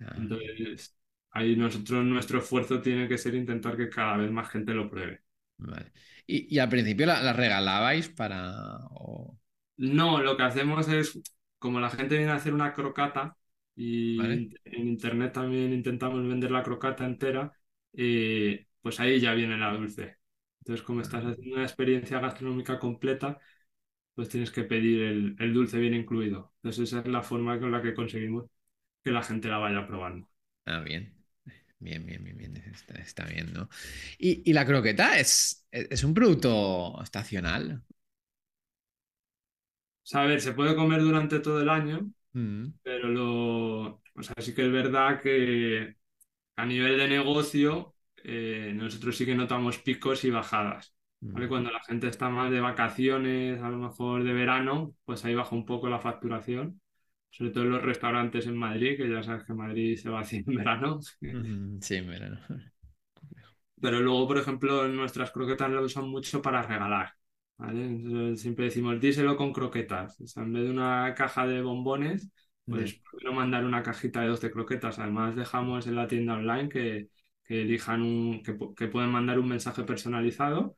Ah, Entonces, ahí nosotros, nuestro esfuerzo tiene que ser intentar que cada vez más gente lo pruebe. Vale. Y, y al principio la, la regalabais para... o- No, lo que hacemos es, como la gente viene a hacer una crocata ¿Vale? y en internet también intentamos vender la crocata entera, eh, pues ahí ya viene la dulce. Entonces, como estás haciendo una experiencia gastronómica completa, pues tienes que pedir el, el dulce bien incluido. Entonces, esa es la forma con la que conseguimos que la gente la vaya probando. ah, bien. Bien, bien, bien, bien. Está, está bien, ¿no? Y, y la croqueta es, es un producto estacional. O sea, a ver, se puede comer durante todo el año, Mm, pero lo, o sea, sí que es verdad que a nivel de negocio eh, nosotros sí que notamos picos y bajadas. ¿vale? mm, Cuando la gente está más de vacaciones, a lo mejor de verano, pues ahí baja un poco la facturación, sobre todo en los restaurantes en Madrid, que ya sabes que Madrid se va así en verano. sí, en verano. Pero luego, por ejemplo, nuestras croquetas lo usan mucho para regalar. ¿vale? Entonces, siempre decimos, díselo con croquetas. O sea, en vez de una caja de bombones, pues ¿por qué no mandar una cajita de 12 croquetas. Además, dejamos en la tienda online que, que elijan un, que, que pueden mandar un mensaje personalizado.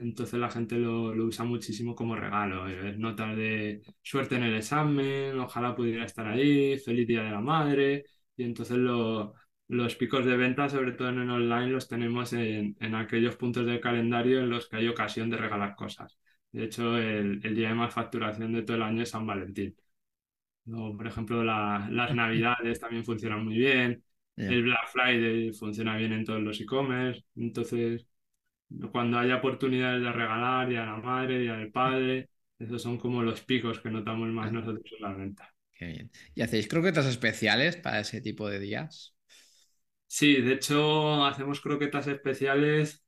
Entonces la gente lo, lo usa muchísimo como regalo. eh, Notas de suerte en el examen, ojalá pudiera estar ahí, feliz día de la madre. Y entonces lo- los picos de venta, sobre todo en el online, los tenemos en, en aquellos puntos del calendario en los que hay ocasión de regalar cosas. De hecho, el, el día de más facturación de todo el año es San Valentín. Luego, por ejemplo, la- las navidades también funcionan muy bien. El Black Friday funciona bien en todos los e-commerce, entonces cuando haya oportunidades de regalar, ya la madre, ya al padre, esos son como los picos que notamos más nosotros en la venta. Qué bien. ¿Y hacéis croquetas especiales para ese tipo de días? Sí, de hecho hacemos croquetas especiales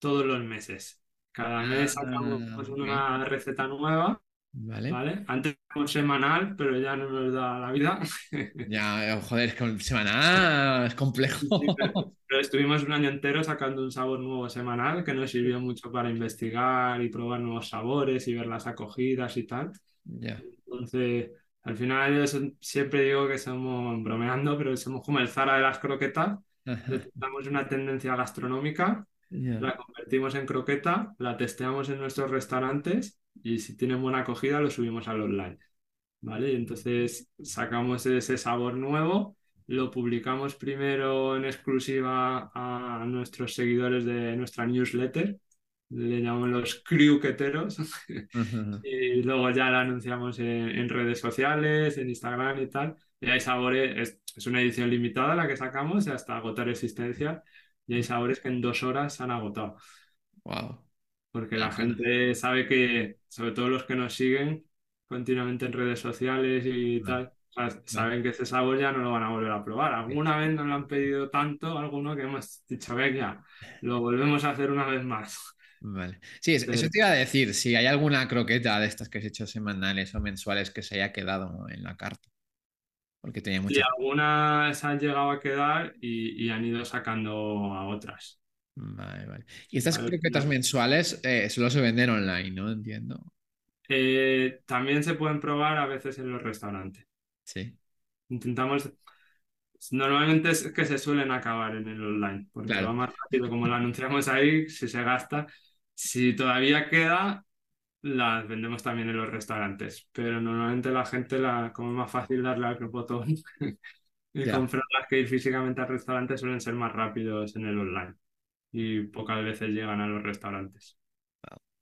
todos los meses. Cada mes Ah, sacamos ok. una receta nueva, Vale. ¿vale? Antes era semanal, pero ya no nos da la vida. Ya, eh, joder, es que un semana es complejo. Sí, pero, pero estuvimos un año entero sacando un sabor nuevo semanal que nos sirvió mucho para investigar y probar nuevos sabores y ver las acogidas y tal. Ya. Entonces, al final yo siempre digo que somos, bromeando, pero somos como el Zara de las croquetas. Detectamos una tendencia gastronómica, Ya. la convertimos en croqueta, la testeamos en nuestros restaurantes y si tienen buena acogida lo subimos al online. ¿Vale? Y entonces sacamos ese sabor nuevo, lo publicamos primero en exclusiva a nuestros seguidores de nuestra newsletter, le llamamos los criuqueteros, y luego ya lo anunciamos en, en redes sociales, en Instagram y tal. Y hay sabores, es, es una edición limitada la que sacamos hasta agotar existencia, y hay sabores que en dos horas se han agotado Wow. Porque la gente sabe que, sobre todo los que nos siguen continuamente en redes sociales y tal, o sea, saben que ese sabor ya no lo van a volver a probar. Alguna vez nos lo han pedido tanto, alguno que hemos dicho, venga, lo volvemos a hacer una vez más. Vale. Sí, es- eso te iba a decir, si hay alguna croqueta de estas que has hecho semanales o mensuales que se haya quedado en la carta, porque tenía sí, mucha... algunas han llegado a quedar y, y han ido sacando a otras. Vale, vale. Y estas ¿vale? croquetas mensuales eh, solo se venden online, ¿no? Entiendo. Eh, también se pueden probar a veces en los restaurantes. Sí, Intentamos, normalmente es que se suelen acabar en el online, porque va claro. más rápido, como lo anunciamos ahí, si se gasta. Si todavía queda, las vendemos también en los restaurantes, pero normalmente la gente, la, como es más fácil darle al botón y comprarlas que ir físicamente al restaurante, suelen ser más rápidos en el online y pocas veces llegan a los restaurantes.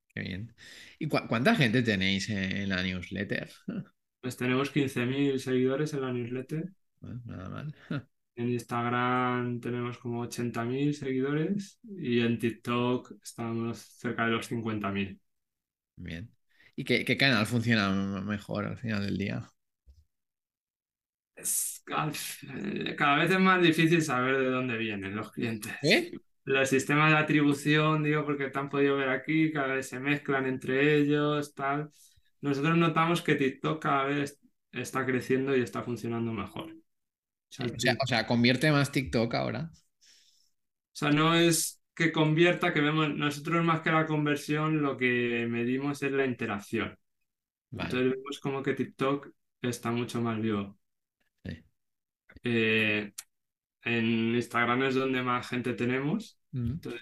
Qué bien. ¿Y cu- cuánta gente tenéis en, la newsletter? Pues tenemos 15.000 seguidores en la newsletter. Bueno, nada mal. En Instagram tenemos como 80.000 seguidores y en TikTok estamos cerca de los 50.000. Bien. ¿Y qué, qué canal funciona mejor al final del día? Es- cada vez es más difícil saber de dónde vienen los clientes. ¿Eh? Los sistemas de atribución, digo, porque te han podido ver aquí, cada vez se mezclan entre ellos, tal. Nosotros notamos que TikTok cada vez está creciendo y está funcionando mejor. O sea, al O sea, prin- o sea, convierte más TikTok ahora. O sea, no es que convierta, que vemos, nosotros más que la conversión, lo que medimos es la interacción. Vale. Entonces vemos como que TikTok está mucho más vivo. Sí. Eh, en Instagram es donde más gente tenemos, Mm, entonces-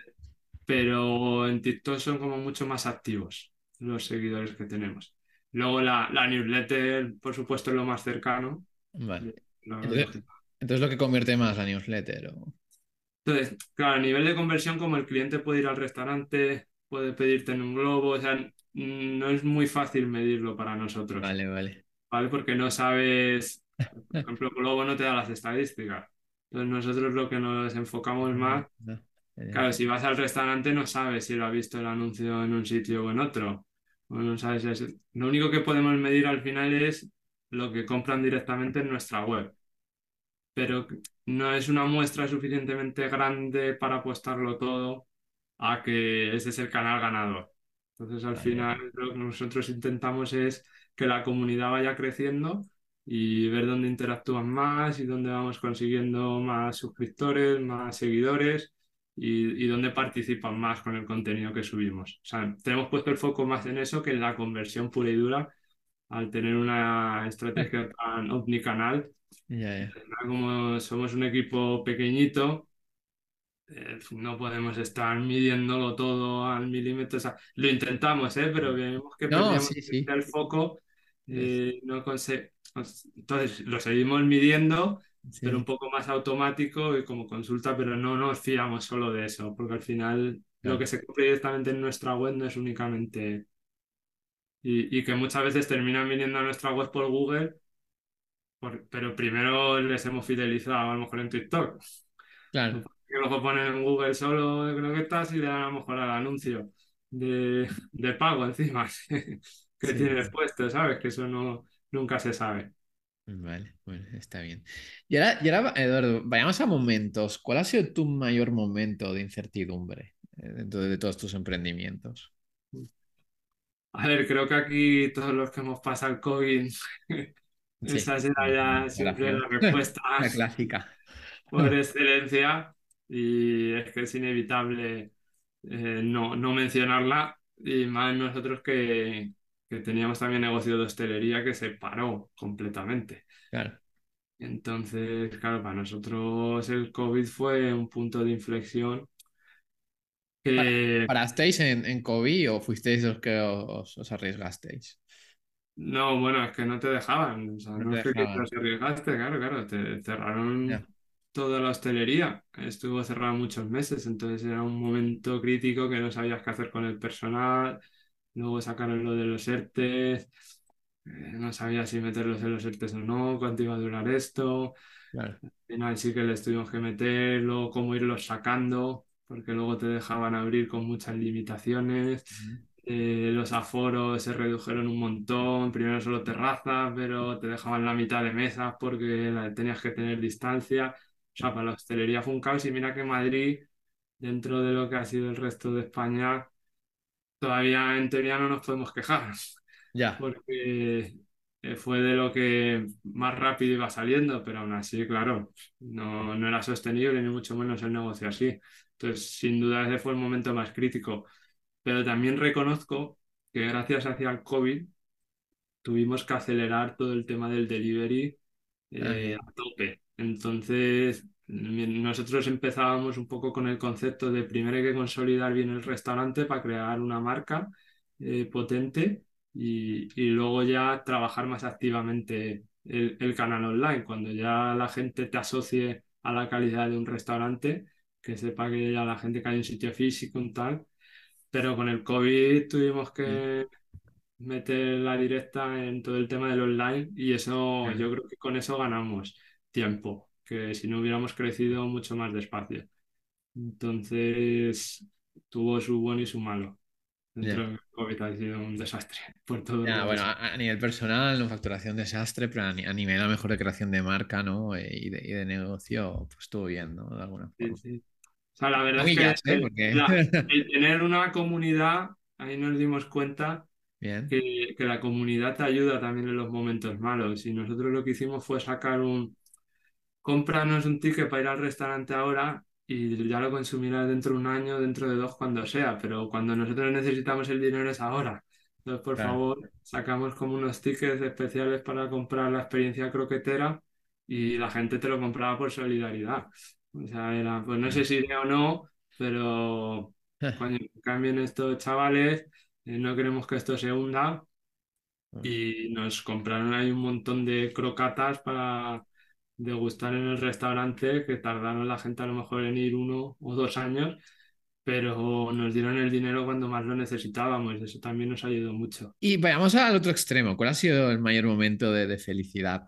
pero en TikTok son como mucho más activos los seguidores que tenemos. Luego la, la newsletter, por supuesto, es lo más cercano. Vale. Lo Entonces, entonces lo que convierte más la newsletter. o- Entonces, claro, a nivel de conversión, como el cliente puede ir al restaurante, puede pedirte en un globo, o sea, no es muy fácil medirlo para nosotros, Vale, vale. ¿vale? Porque no sabes, por ejemplo, Globo no te da las estadísticas. Entonces, nosotros lo que nos enfocamos más, claro, si vas al restaurante no sabes si lo ha visto el anuncio en un sitio o en otro. Sabes es- Lo único que podemos medir al final es lo que compran directamente en nuestra web pero no es una muestra suficientemente grande para apostarlo todo a que ese es el canal ganador. Entonces, al final, lo que nosotros intentamos es que la comunidad vaya creciendo y ver dónde interactúan más y dónde vamos consiguiendo más suscriptores, más seguidores y, y dónde participan más con el contenido que subimos. O sea, tenemos puesto el foco más en eso que en la conversión pura y dura al tener una estrategia tan omnicanal Ya, ya. como somos un equipo pequeñito, eh, no podemos estar midiéndolo todo al milímetro. O sea, lo intentamos, ¿eh? pero vemos que No, sí, sí. el foco. Eh, no conse- Entonces, lo seguimos midiendo, pero un sí, poco más automático y como consulta, pero no nos fiamos solo de eso, porque al final lo que se compra directamente en nuestra web no es únicamente... Y, y que muchas veces terminan viniendo a nuestra web por Google por- pero primero les hemos fidelizado a lo mejor en TikTok. Claro, Que luego ponen en Google solo croquetas y le dan a lo mejor al anuncio de, de pago encima que sí. tienes puesto, ¿sabes? Que eso no, nunca se sabe. Vale, bueno, está bien. Y ahora, y ahora, Eduardo, vayamos a momentos. ¿Cuál ha sido tu mayor momento de incertidumbre eh, dentro de todos tus emprendimientos? A ver, creo que aquí todos los que hemos pasado el COVID, Sí, esa será ya siempre la respuesta La clásica. por excelencia y es que es inevitable eh, no, no mencionarla y más nosotros que, que teníamos también negocio de hostelería que se paró completamente. Claro. Entonces, claro, para nosotros el COVID fue un punto de inflexión ¿Para- que ¿Parasteis en, en COVID o fuisteis los que os, os arriesgasteis? no, bueno, es que no te dejaban, o sea, No no te es que quisieras arriesgaste, claro, claro, te cerraron toda la hostelería, estuvo cerrada muchos meses, entonces era un momento crítico que no sabías qué hacer con el personal, luego sacaron lo de los ERTES, eh, no sabía si meterlos en los ERTES o no, cuánto iba a durar esto. claro. Al final sí que les tuvimos que meter, luego cómo irlos sacando, porque luego te dejaban abrir con muchas limitaciones. Eh, los aforos se redujeron un montón, primero solo terrazas, pero te dejaban la mitad de mesas porque tenías que tener distancia. O sea, para la hostelería fue un caos y mira que Madrid, dentro de lo que ha sido el resto de España, todavía en teoría no nos podemos quejar Ya, porque eh, fue de lo que más rápido iba saliendo, pero aún así, claro, no, no era sostenible ni mucho menos el negocio así. Entonces, sin duda ese fue el momento más crítico. Pero también reconozco que gracias hacia el COVID tuvimos que acelerar todo el tema del delivery eh, a tope. Entonces, nosotros empezábamos un poco con el concepto de primero hay que consolidar bien el restaurante para crear una marca eh, potente y, y luego ya trabajar más activamente el, el canal online. Cuando ya la gente te asocie a la calidad de un restaurante, que sepa que ya la gente que hay un sitio físico y tal. Pero con el COVID tuvimos Mm, que meter la directa en todo el tema del online y eso, claro. yo creo que con eso ganamos tiempo, que si no hubiéramos crecido mucho más despacio. Entonces, tuvo su bueno y su malo. Dentro Ya. del COVID ha sido un desastre por los bueno, a, a nivel personal, no facturación desastre, pero a, ni- a nivel a lo mejor de creación de marca, ¿no? Eh, y, de, y de negocio, pues estuvo bien, ¿no? De alguna Sí, forma. sí. O sea, la verdad es que el, Porque... la- el tener una comunidad, ahí nos dimos cuenta Bien, que, que la comunidad te ayuda también en los momentos malos. Y nosotros lo que hicimos fue sacar un, cómpranos un ticket para ir al restaurante ahora y ya lo consumirás dentro de un año, dentro de dos, cuando sea, pero cuando nosotros necesitamos el dinero es ahora. Entonces, por claro. favor, sacamos como unos tickets especiales para comprar la experiencia croquetera y la gente te lo compraba por solidaridad. O sea, era, pues no sé si iré o no, pero coño, que cambien estos chavales, eh, no queremos que esto se hunda y nos compraron ahí un montón de crocatas para degustar en el restaurante que tardaron la gente a lo mejor en ir uno o dos años, pero nos dieron el dinero cuando más lo necesitábamos. Eso también nos ayudó mucho. Y vayamos al otro extremo. ¿Cuál ha sido el mayor momento de, de felicidad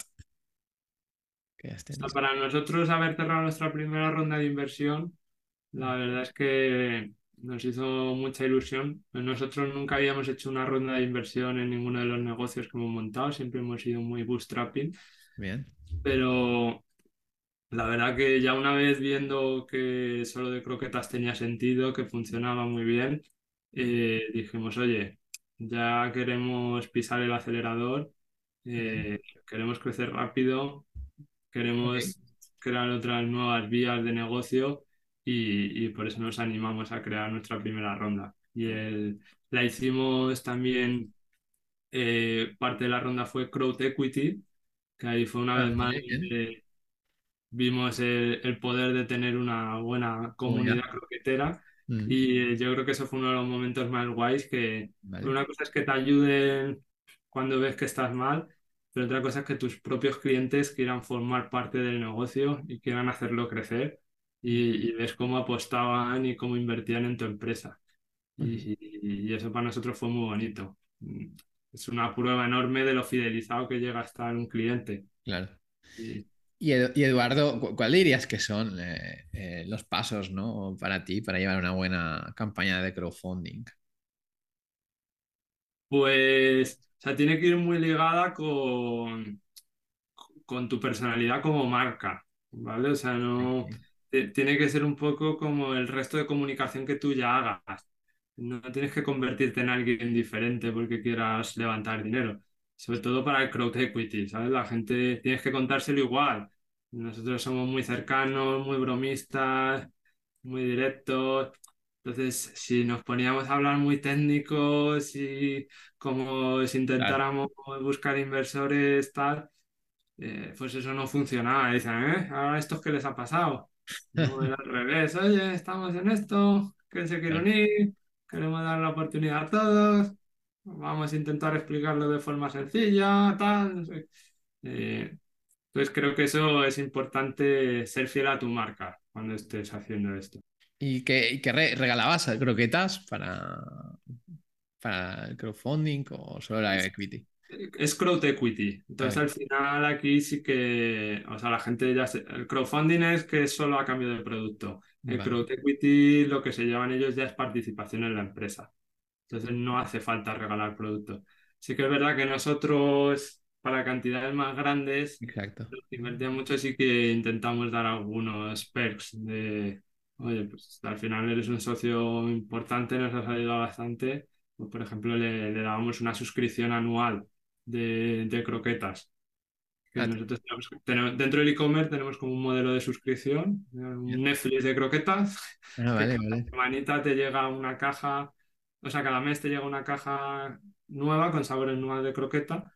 que has O sea, tenido? para nosotros haber cerrado nuestra primera ronda de inversión, la verdad es que nos hizo mucha ilusión. Nosotros nunca habíamos hecho una ronda de inversión en ninguno de los negocios que hemos montado, siempre hemos sido muy bootstrapping, Bien. Pero La verdad que ya una vez viendo que solo de croquetas tenía sentido, que funcionaba muy bien, eh, dijimos, oye, ya queremos pisar el acelerador, eh, queremos crecer rápido, queremos crear otras nuevas vías de negocio y, y por eso nos animamos a crear nuestra primera ronda. Y el- la hicimos también, eh, parte de la ronda fue Crowd Equity, que ahí fue una Ah, vez más donde vimos el, el poder de tener una buena Comunidad. croquetera Mm, y eh, yo creo que eso fue uno de los momentos más guays que Vale. una cosa es que te ayuden cuando ves que estás mal, pero otra cosa es que tus propios clientes quieran formar parte del negocio y quieran hacerlo crecer y, y ves cómo apostaban y cómo invertían en tu empresa. Y- y eso para nosotros fue muy bonito. Es una prueba enorme de lo fidelizado que llega a estar un cliente. Claro. Y, Y, Edu- y Eduardo, cu- ¿cuál dirías que son eh, eh, los pasos, ¿no? para ti para llevar una buena campaña de crowdfunding? pues, o sea, tiene que ir muy ligada con, con tu personalidad como marca, ¿vale? O sea, no, Sí, tiene que ser un poco como el resto de comunicación que tú ya hagas. No tienes que convertirte en alguien diferente porque quieras levantar dinero. Sobre todo para el crowd equity, ¿sabes? La gente tienes que contárselo igual. Nosotros somos muy cercanos, muy bromistas, muy directos. Entonces, si nos poníamos a hablar muy técnicos y como si Claro. intentáramos buscar inversores, tal, eh, pues eso no funcionaba. Dicen, ¿eh? ¿Ahora estos qué les ha pasado? Era al revés. Oye, estamos en esto, ¿quién se quiere Claro. unir? Queremos dar la oportunidad a todos. Vamos a intentar explicarlo de forma sencilla, tal, no sé. Eh, entonces creo que eso es importante, ser fiel a tu marca cuando estés haciendo esto. ¿Y qué, y re- regalabas croquetas para, para el crowdfunding o solo la equity? Es crowd equity. Entonces, al final aquí sí que, o sea, la gente ya se- el crowdfunding es que es solo a cambio de producto. El vale, crowd equity lo que se llevan ellos ya es participación en la empresa. Entonces no hace falta regalar producto. Sí que es verdad que nosotros, para cantidades más grandes, exacto. invertimos mucho, sí que intentamos dar algunos perks de, oye, pues al final eres un socio importante, nos has ayudado bastante. Pues, por ejemplo, le, le dábamos una suscripción anual de, de croquetas. Que Ah, nosotros tenemos, tenemos- dentro del e-commerce tenemos como un modelo de suscripción, un. Netflix de croquetas, Ah, que vale, cada vale. semanita te llega una caja, o sea, cada mes te llega una caja nueva con sabores nuevos de croqueta.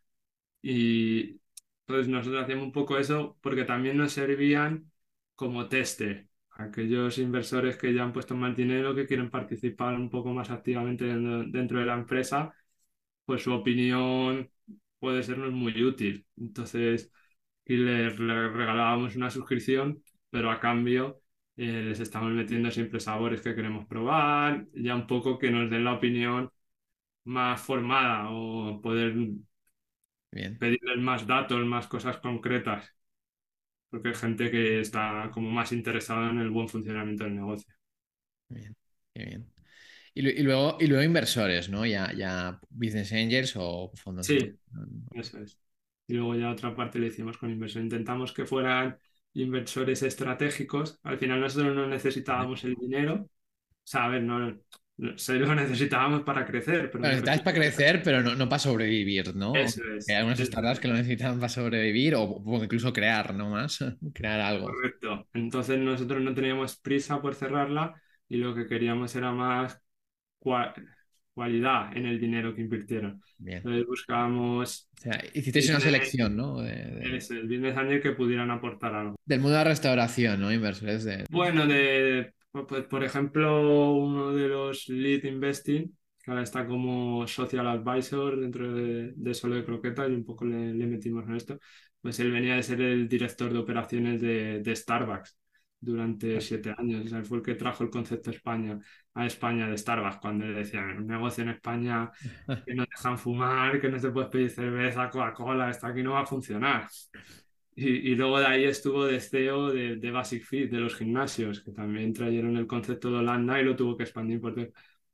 Y entonces nosotros hacíamos un poco eso porque también nos servían como tester. Aquellos inversores que ya han puesto más dinero, que quieren participar un poco más activamente dentro, dentro de la empresa, pues su opinión puede sernos muy útil. Entonces, y les, les regalábamos una suscripción, pero a cambio eh, les estamos metiendo siempre sabores que queremos probar, ya un poco que nos den la opinión más formada o poder Bien, pedirles más datos, más cosas concretas, porque hay gente que está como más interesada en el buen funcionamiento del negocio. bien, qué bien. Y, lu- y luego, y luego inversores, ¿no? Ya, ya business angels o fondos Sí, eso es. Y luego ya otra parte le hicimos con inversión. Intentamos que fueran inversores estratégicos. Al final nosotros no necesitábamos el dinero. O sea, a ver, no, no- se lo necesitábamos para crecer, pero Lo necesitáis para crecer, pero no, no para sobrevivir, ¿no? Eso Hay es, algunas eso startups que lo necesitan para sobrevivir o, o incluso crear, ¿no más? Crear algo. Correcto. Entonces nosotros no teníamos prisa por cerrarla y lo que queríamos era más cua- cualidad en el dinero que invirtieron. Bien. Entonces buscábamos O sea, hicisteis una selección, ¿no? De- de- el business angel que pudieran aportar algo. del mundo de la restauración, ¿no? Inversores de... Bueno, de, pues, por ejemplo, uno de los lead investing, que ahora está como social advisor dentro de, de Solo de Croquetas y un poco le, le metimos en esto, pues él venía de ser el director de operaciones de, de Starbucks durante siete años. Fue el que trajo el concepto España, a España de Starbucks, cuando le decían, un negocio en España que no dejan fumar, que no se puede pedir cerveza, Coca-Cola, esto aquí no va a funcionar. Y, y luego de ahí estuvo de CEO de, de Basic Fit, de los gimnasios, que también trajeron el concepto de Holanda y lo tuvo que expandir. Por todo.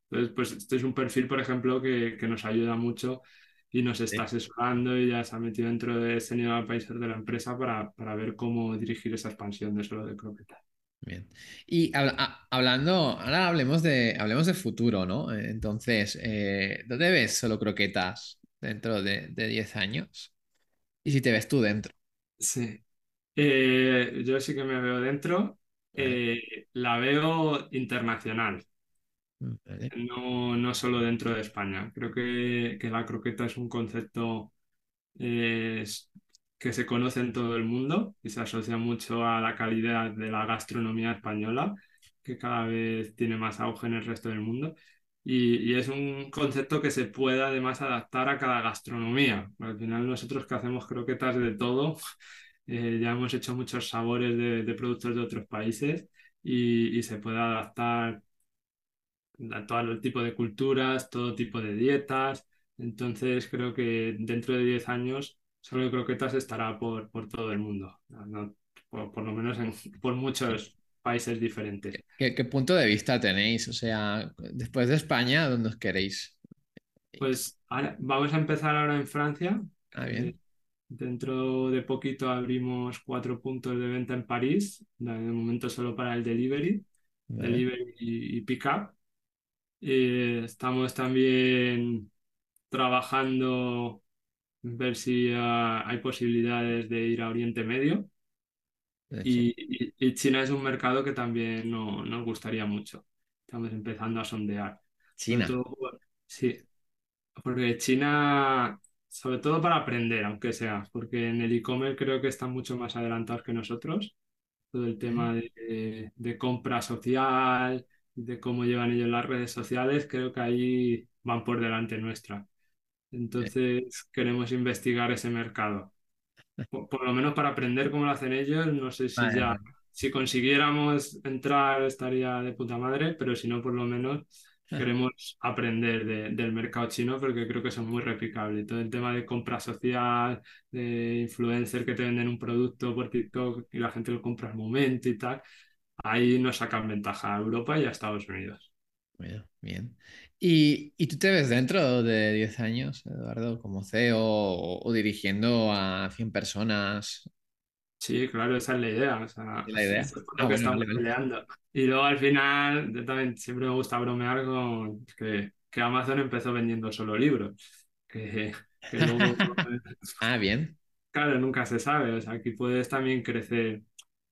Entonces, pues este es un perfil, por ejemplo, que, que nos ayuda mucho y nos está asesorando y ya se ha metido dentro de Senior Advisor de la empresa para, para ver cómo dirigir esa expansión de solo de croquetas. Bien. Y habla- a- hablando, ahora hablemos de, hablemos de futuro, ¿no? Entonces, eh, ¿dónde ves solo croquetas dentro de, de 10 años? ¿Y si te ves tú dentro? Sí. Eh, yo sí que me veo dentro. ¿Vale? Eh, la veo internacional. No, no solo dentro de España. Creo que, que la croqueta es un concepto eh, que se conoce en todo el mundo y se asocia mucho a la calidad de la gastronomía española, que cada vez tiene más auge en el resto del mundo. Y, y es un concepto que se puede además adaptar a cada gastronomía. Al final nosotros que hacemos croquetas de todo, eh, ya hemos hecho muchos sabores de, productos de otros países y, y se puede adaptar todo tipo de culturas, todo tipo de dietas. Entonces creo que dentro de 10 años solo croquetas estará por, por todo el mundo, no, por, por, lo menos en, por muchos países diferentes. ¿Qué, ¿Qué, punto de vista tenéis? O sea, después de España, ¿dónde os queréis? Pues ahora, vamos a empezar ahora en Francia. Ah, bien. Eh, dentro de poquito abrimos cuatro puntos de venta en París, de momento solo para el delivery, vale. delivery y, y pick-up. Eh, estamos también trabajando ver si uh, hay posibilidades de ir a Oriente Medio. Y, y, y, China es un mercado que también no, nos gustaría mucho. Estamos empezando a sondear. China. Todo, sí, porque China, sobre todo para aprender, aunque sea, porque en el e-commerce creo que están mucho más adelantados que nosotros. Todo el tema de, de compra social, de cómo llevan ellos las redes sociales, creo que ahí van por delante nuestra. Entonces queremos investigar ese mercado. Por, por, lo menos para aprender cómo lo hacen ellos, no sé si vale. ya, si consiguiéramos entrar estaría de puta madre, pero si no, por lo menos queremos aprender de, del mercado chino porque creo que son muy replicables. Todo el tema de compra social, de influencer que te venden un producto por TikTok y la gente lo compra al momento y tal, ahí nos sacan ventaja a Europa y a Estados Unidos. Bueno, bien. ¿Y, ¿Y, tú te ves dentro de 10 años, Eduardo, como CEO o, o dirigiendo a 100 personas? Sí, claro, esa es la idea. O sea, la idea. Es lo ah, que bueno, estamos vale, peleando. Y luego al final, yo también siempre me gusta bromear con que, que Amazon empezó vendiendo solo libros. Que, que luego, ah, bien. Claro, nunca se sabe. O sea, aquí puedes también crecer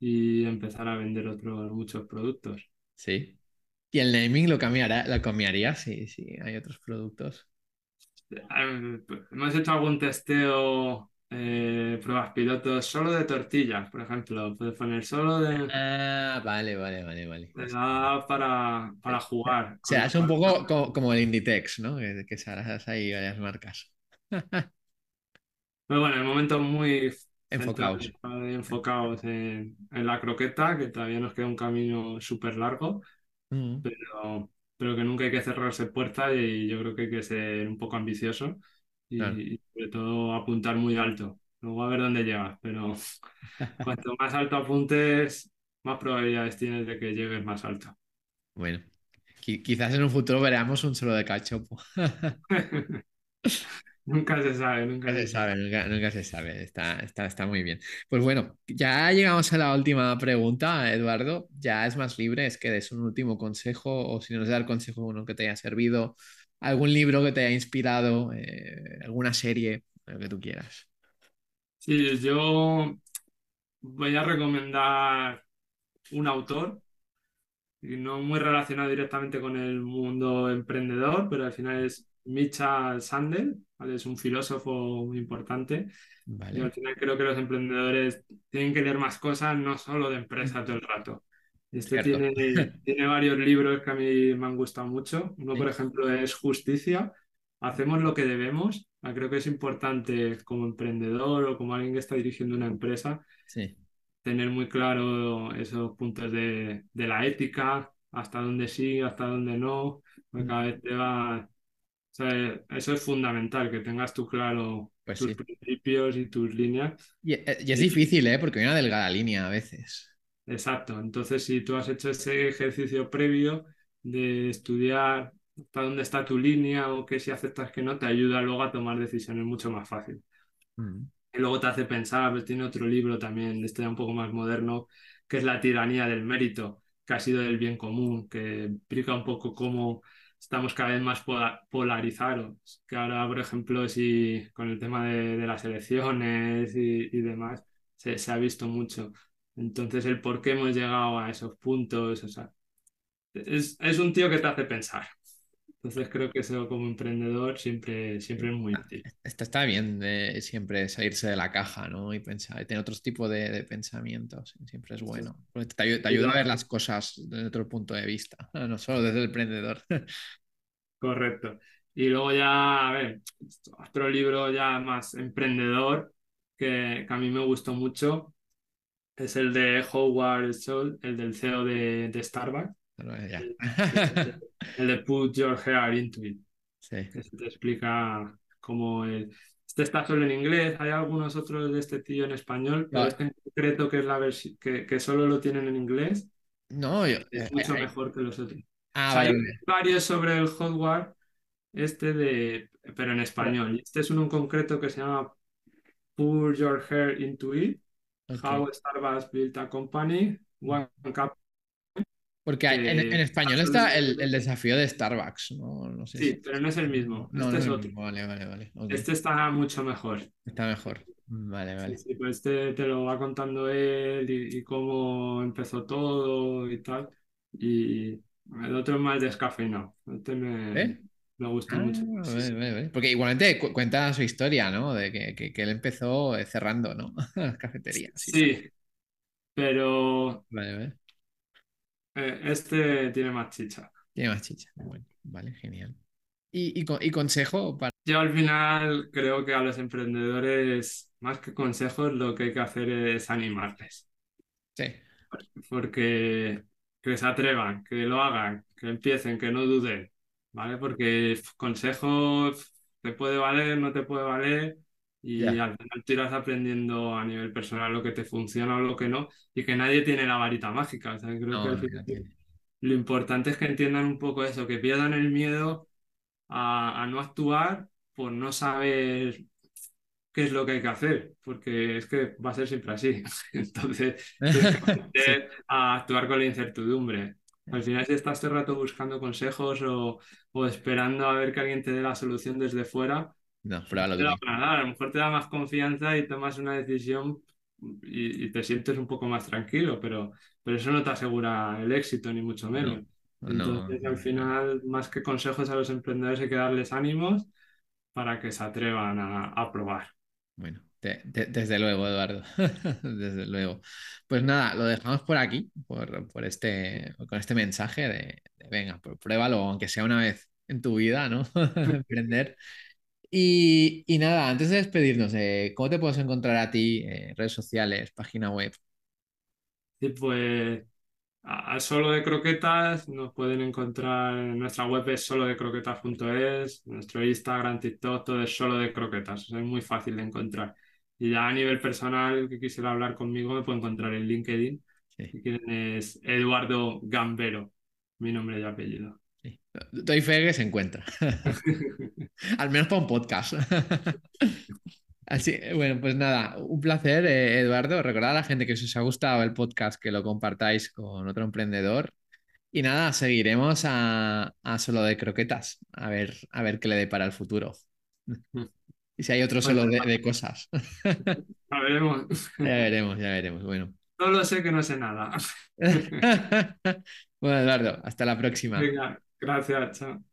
y empezar a vender otros muchos productos. Sí. ¿Y el naming lo cambiará, lo cambiaría si sí, sí, hay otros productos? Hemos hecho algún testeo, eh, pruebas pilotos solo de tortillas, por ejemplo. Puedes poner solo de. Ah, vale, vale, vale, vale. Para, para jugar. O sea, es un poco como, como, el Inditex, ¿no? Que, que harás ahí varias marcas. Pero bueno, en momentos muy enfocados, enfocados en, en, la croqueta, que todavía nos queda un camino súper largo, mm. pero, pero que nunca hay que cerrarse puertas y yo creo que hay que ser un poco ambicioso y, claro. y sobre todo apuntar muy alto. Luego a ver dónde llegas, pero cuanto más alto apuntes, más probabilidades tienes de que llegues más alto. Bueno, quizás en un futuro veremos un solo de cachopo. Nunca se sabe, nunca, se, sabe, nunca, nunca, se sabe. Está, está, está muy bien. Pues bueno, ya llegamos a la última pregunta, Eduardo. Ya es más libre, es que des un último consejo o si nos da el consejo uno que te haya servido, algún libro que te haya inspirado, eh, alguna serie, lo que tú quieras. Sí, yo voy a recomendar un autor no muy relacionado directamente con el mundo emprendedor, pero al final es Michal Sandel, ¿vale? es un filósofo muy importante. Vale. Y al final creo que los emprendedores tienen que leer más cosas, no solo de empresa todo el rato. Este tiene, tiene, varios libros que a mí me han gustado mucho. Uno, por ejemplo, es Justicia. Hacemos lo que debemos. Creo que es importante como emprendedor o como alguien que está dirigiendo una empresa sí. tener muy claro esos puntos de, de, la ética, hasta dónde sí, hasta dónde no, porque cada vez te va o sea, eso es fundamental, que tengas tú claro pues tus sí. principios y tus líneas. Y, y, es difícil, ¿eh? Porque hay una delgada línea a veces. Exacto. Entonces, si tú has hecho ese ejercicio previo de estudiar hasta dónde está tu línea o qué si aceptas que no, te ayuda luego a tomar decisiones mucho más fácil. Mm. Y luego te hace pensar, pues tiene otro libro también, este un poco más moderno, que es La tiranía del mérito, que ha sido del bien común, que explica un poco cómo estamos cada vez más polarizados, que ahora, por ejemplo, si con el tema de, de las elecciones y, y demás, se, se, ha visto mucho. Entonces, el por qué hemos llegado a esos puntos, o sea, es, es un tío que te hace pensar. Entonces creo que eso como emprendedor siempre, siempre es muy útil. Está, está bien de siempre salirse de la caja, ¿no? Y pensar, y tener otro tipo de, de pensamientos. Siempre es bueno. Sí. Te, ayuda, te, ayuda a ver las cosas desde otro punto de vista, no solo desde el emprendedor. Correcto. Y luego ya, a ver, otro libro ya más emprendedor que, que a mí me gustó mucho es el de Howard Schultz, el del CEO de, de Starbucks. El, el, de Put Your Hair Into It. Sí. Que se te explica cómo el, Este está solo en inglés, hay algunos otros de este tío en español, pero No, este en concreto que es la versión que, que solo lo tienen en inglés, no, yo- eh, es mucho eh, mejor que los otros. O ah, sea, vale, hay varios sobre el hardware, este de, pero en español. Este es uno en concreto que se llama Pour Your Hair Into It, Ok. How Starbucks Built a Company, One Cup. Porque hay- en, en español está está el, desafío de Starbucks, ¿no? No sé Sí, si... pero no es el mismo. No, Este no es otro. mismo. Vale, vale, vale. Este está mucho mejor. Está mejor. Vale, Sí, vale. sí, pues este te lo va contando él y, y cómo empezó todo y tal. Y el otro es más descafeinado. Este me, ¿Eh? me gustó Ah, mucho. Sí, vale, sí. vale, vale. Porque igualmente cu- cuenta su historia, ¿no? De que, que- que él empezó eh, cerrando, ¿no? Las cafeterías. Sí, sí. Sí, pero Vale, vale. Eh, este tiene más chicha. Tiene más chicha. Bueno, vale, genial. ¿Y, y, y consejo para... Yo al final creo que a los emprendedores, más que consejos, lo que hay que hacer es animarles. Sí, porque que se atrevan, que lo hagan, que empiecen, que no duden, ¿vale? Porque consejos te puede valer, no te puede valer y ya. al final tú irás aprendiendo a nivel personal lo que te funciona o lo que no y que nadie tiene la varita mágica, o sea, creo que No, al no, final lo importante es que entiendan un poco eso, que pierdan el miedo a, a no actuar por no saber qué es lo que hay que hacer, porque es que va a ser siempre así. Entonces, que Sí, a actuar con la incertidumbre. Al final, si estás todo el rato buscando consejos o, o esperando a ver que alguien te dé la solución desde fuera, no, la mismo. van a lo mejor te da más confianza y tomas una decisión y, y te sientes un poco más tranquilo, pero, pero eso no te asegura el éxito, ni mucho No, menos. no, Entonces, al final, más que consejos a los emprendedores, hay que darles ánimos para que se atrevan a, a probar. Bueno, de- de- desde luego, Eduardo. Desde luego. Pues nada, lo dejamos por aquí, por, por este, con este mensaje de, de, venga, pr- pruébalo, aunque sea una vez en tu vida, ¿no? Emprender. Y, y nada, antes de despedirnos, eh, ¿cómo te puedes encontrar a ti? eh, redes sociales, página web. Y pues a, a solo de croquetas nos pueden encontrar en nuestra web es solo de croquetas.es, nuestro Instagram, TikTok, todo es solo de croquetas, es muy fácil de encontrar. Y ya a nivel personal, que quisiera hablar conmigo, me puede encontrar en LinkedIn. Sí, Si quieren es Eduardo Gambero, mi nombre y apellido. Doy fe que se encuentra. Al menos para un podcast. Así, bueno, pues nada, un placer, eh, Eduardo. Recordad a la gente que si os ha gustado el podcast que lo compartáis con otro emprendedor. Y nada, seguiremos a, a solo de croquetas, a ver, a ver qué le depara el futuro. Y si hay otro solo de, de cosas. A veremos. Ya veremos, ya veremos. Bueno. Solo sé que no sé nada. Bueno, Eduardo, hasta la próxima. Venga, gracias, chao.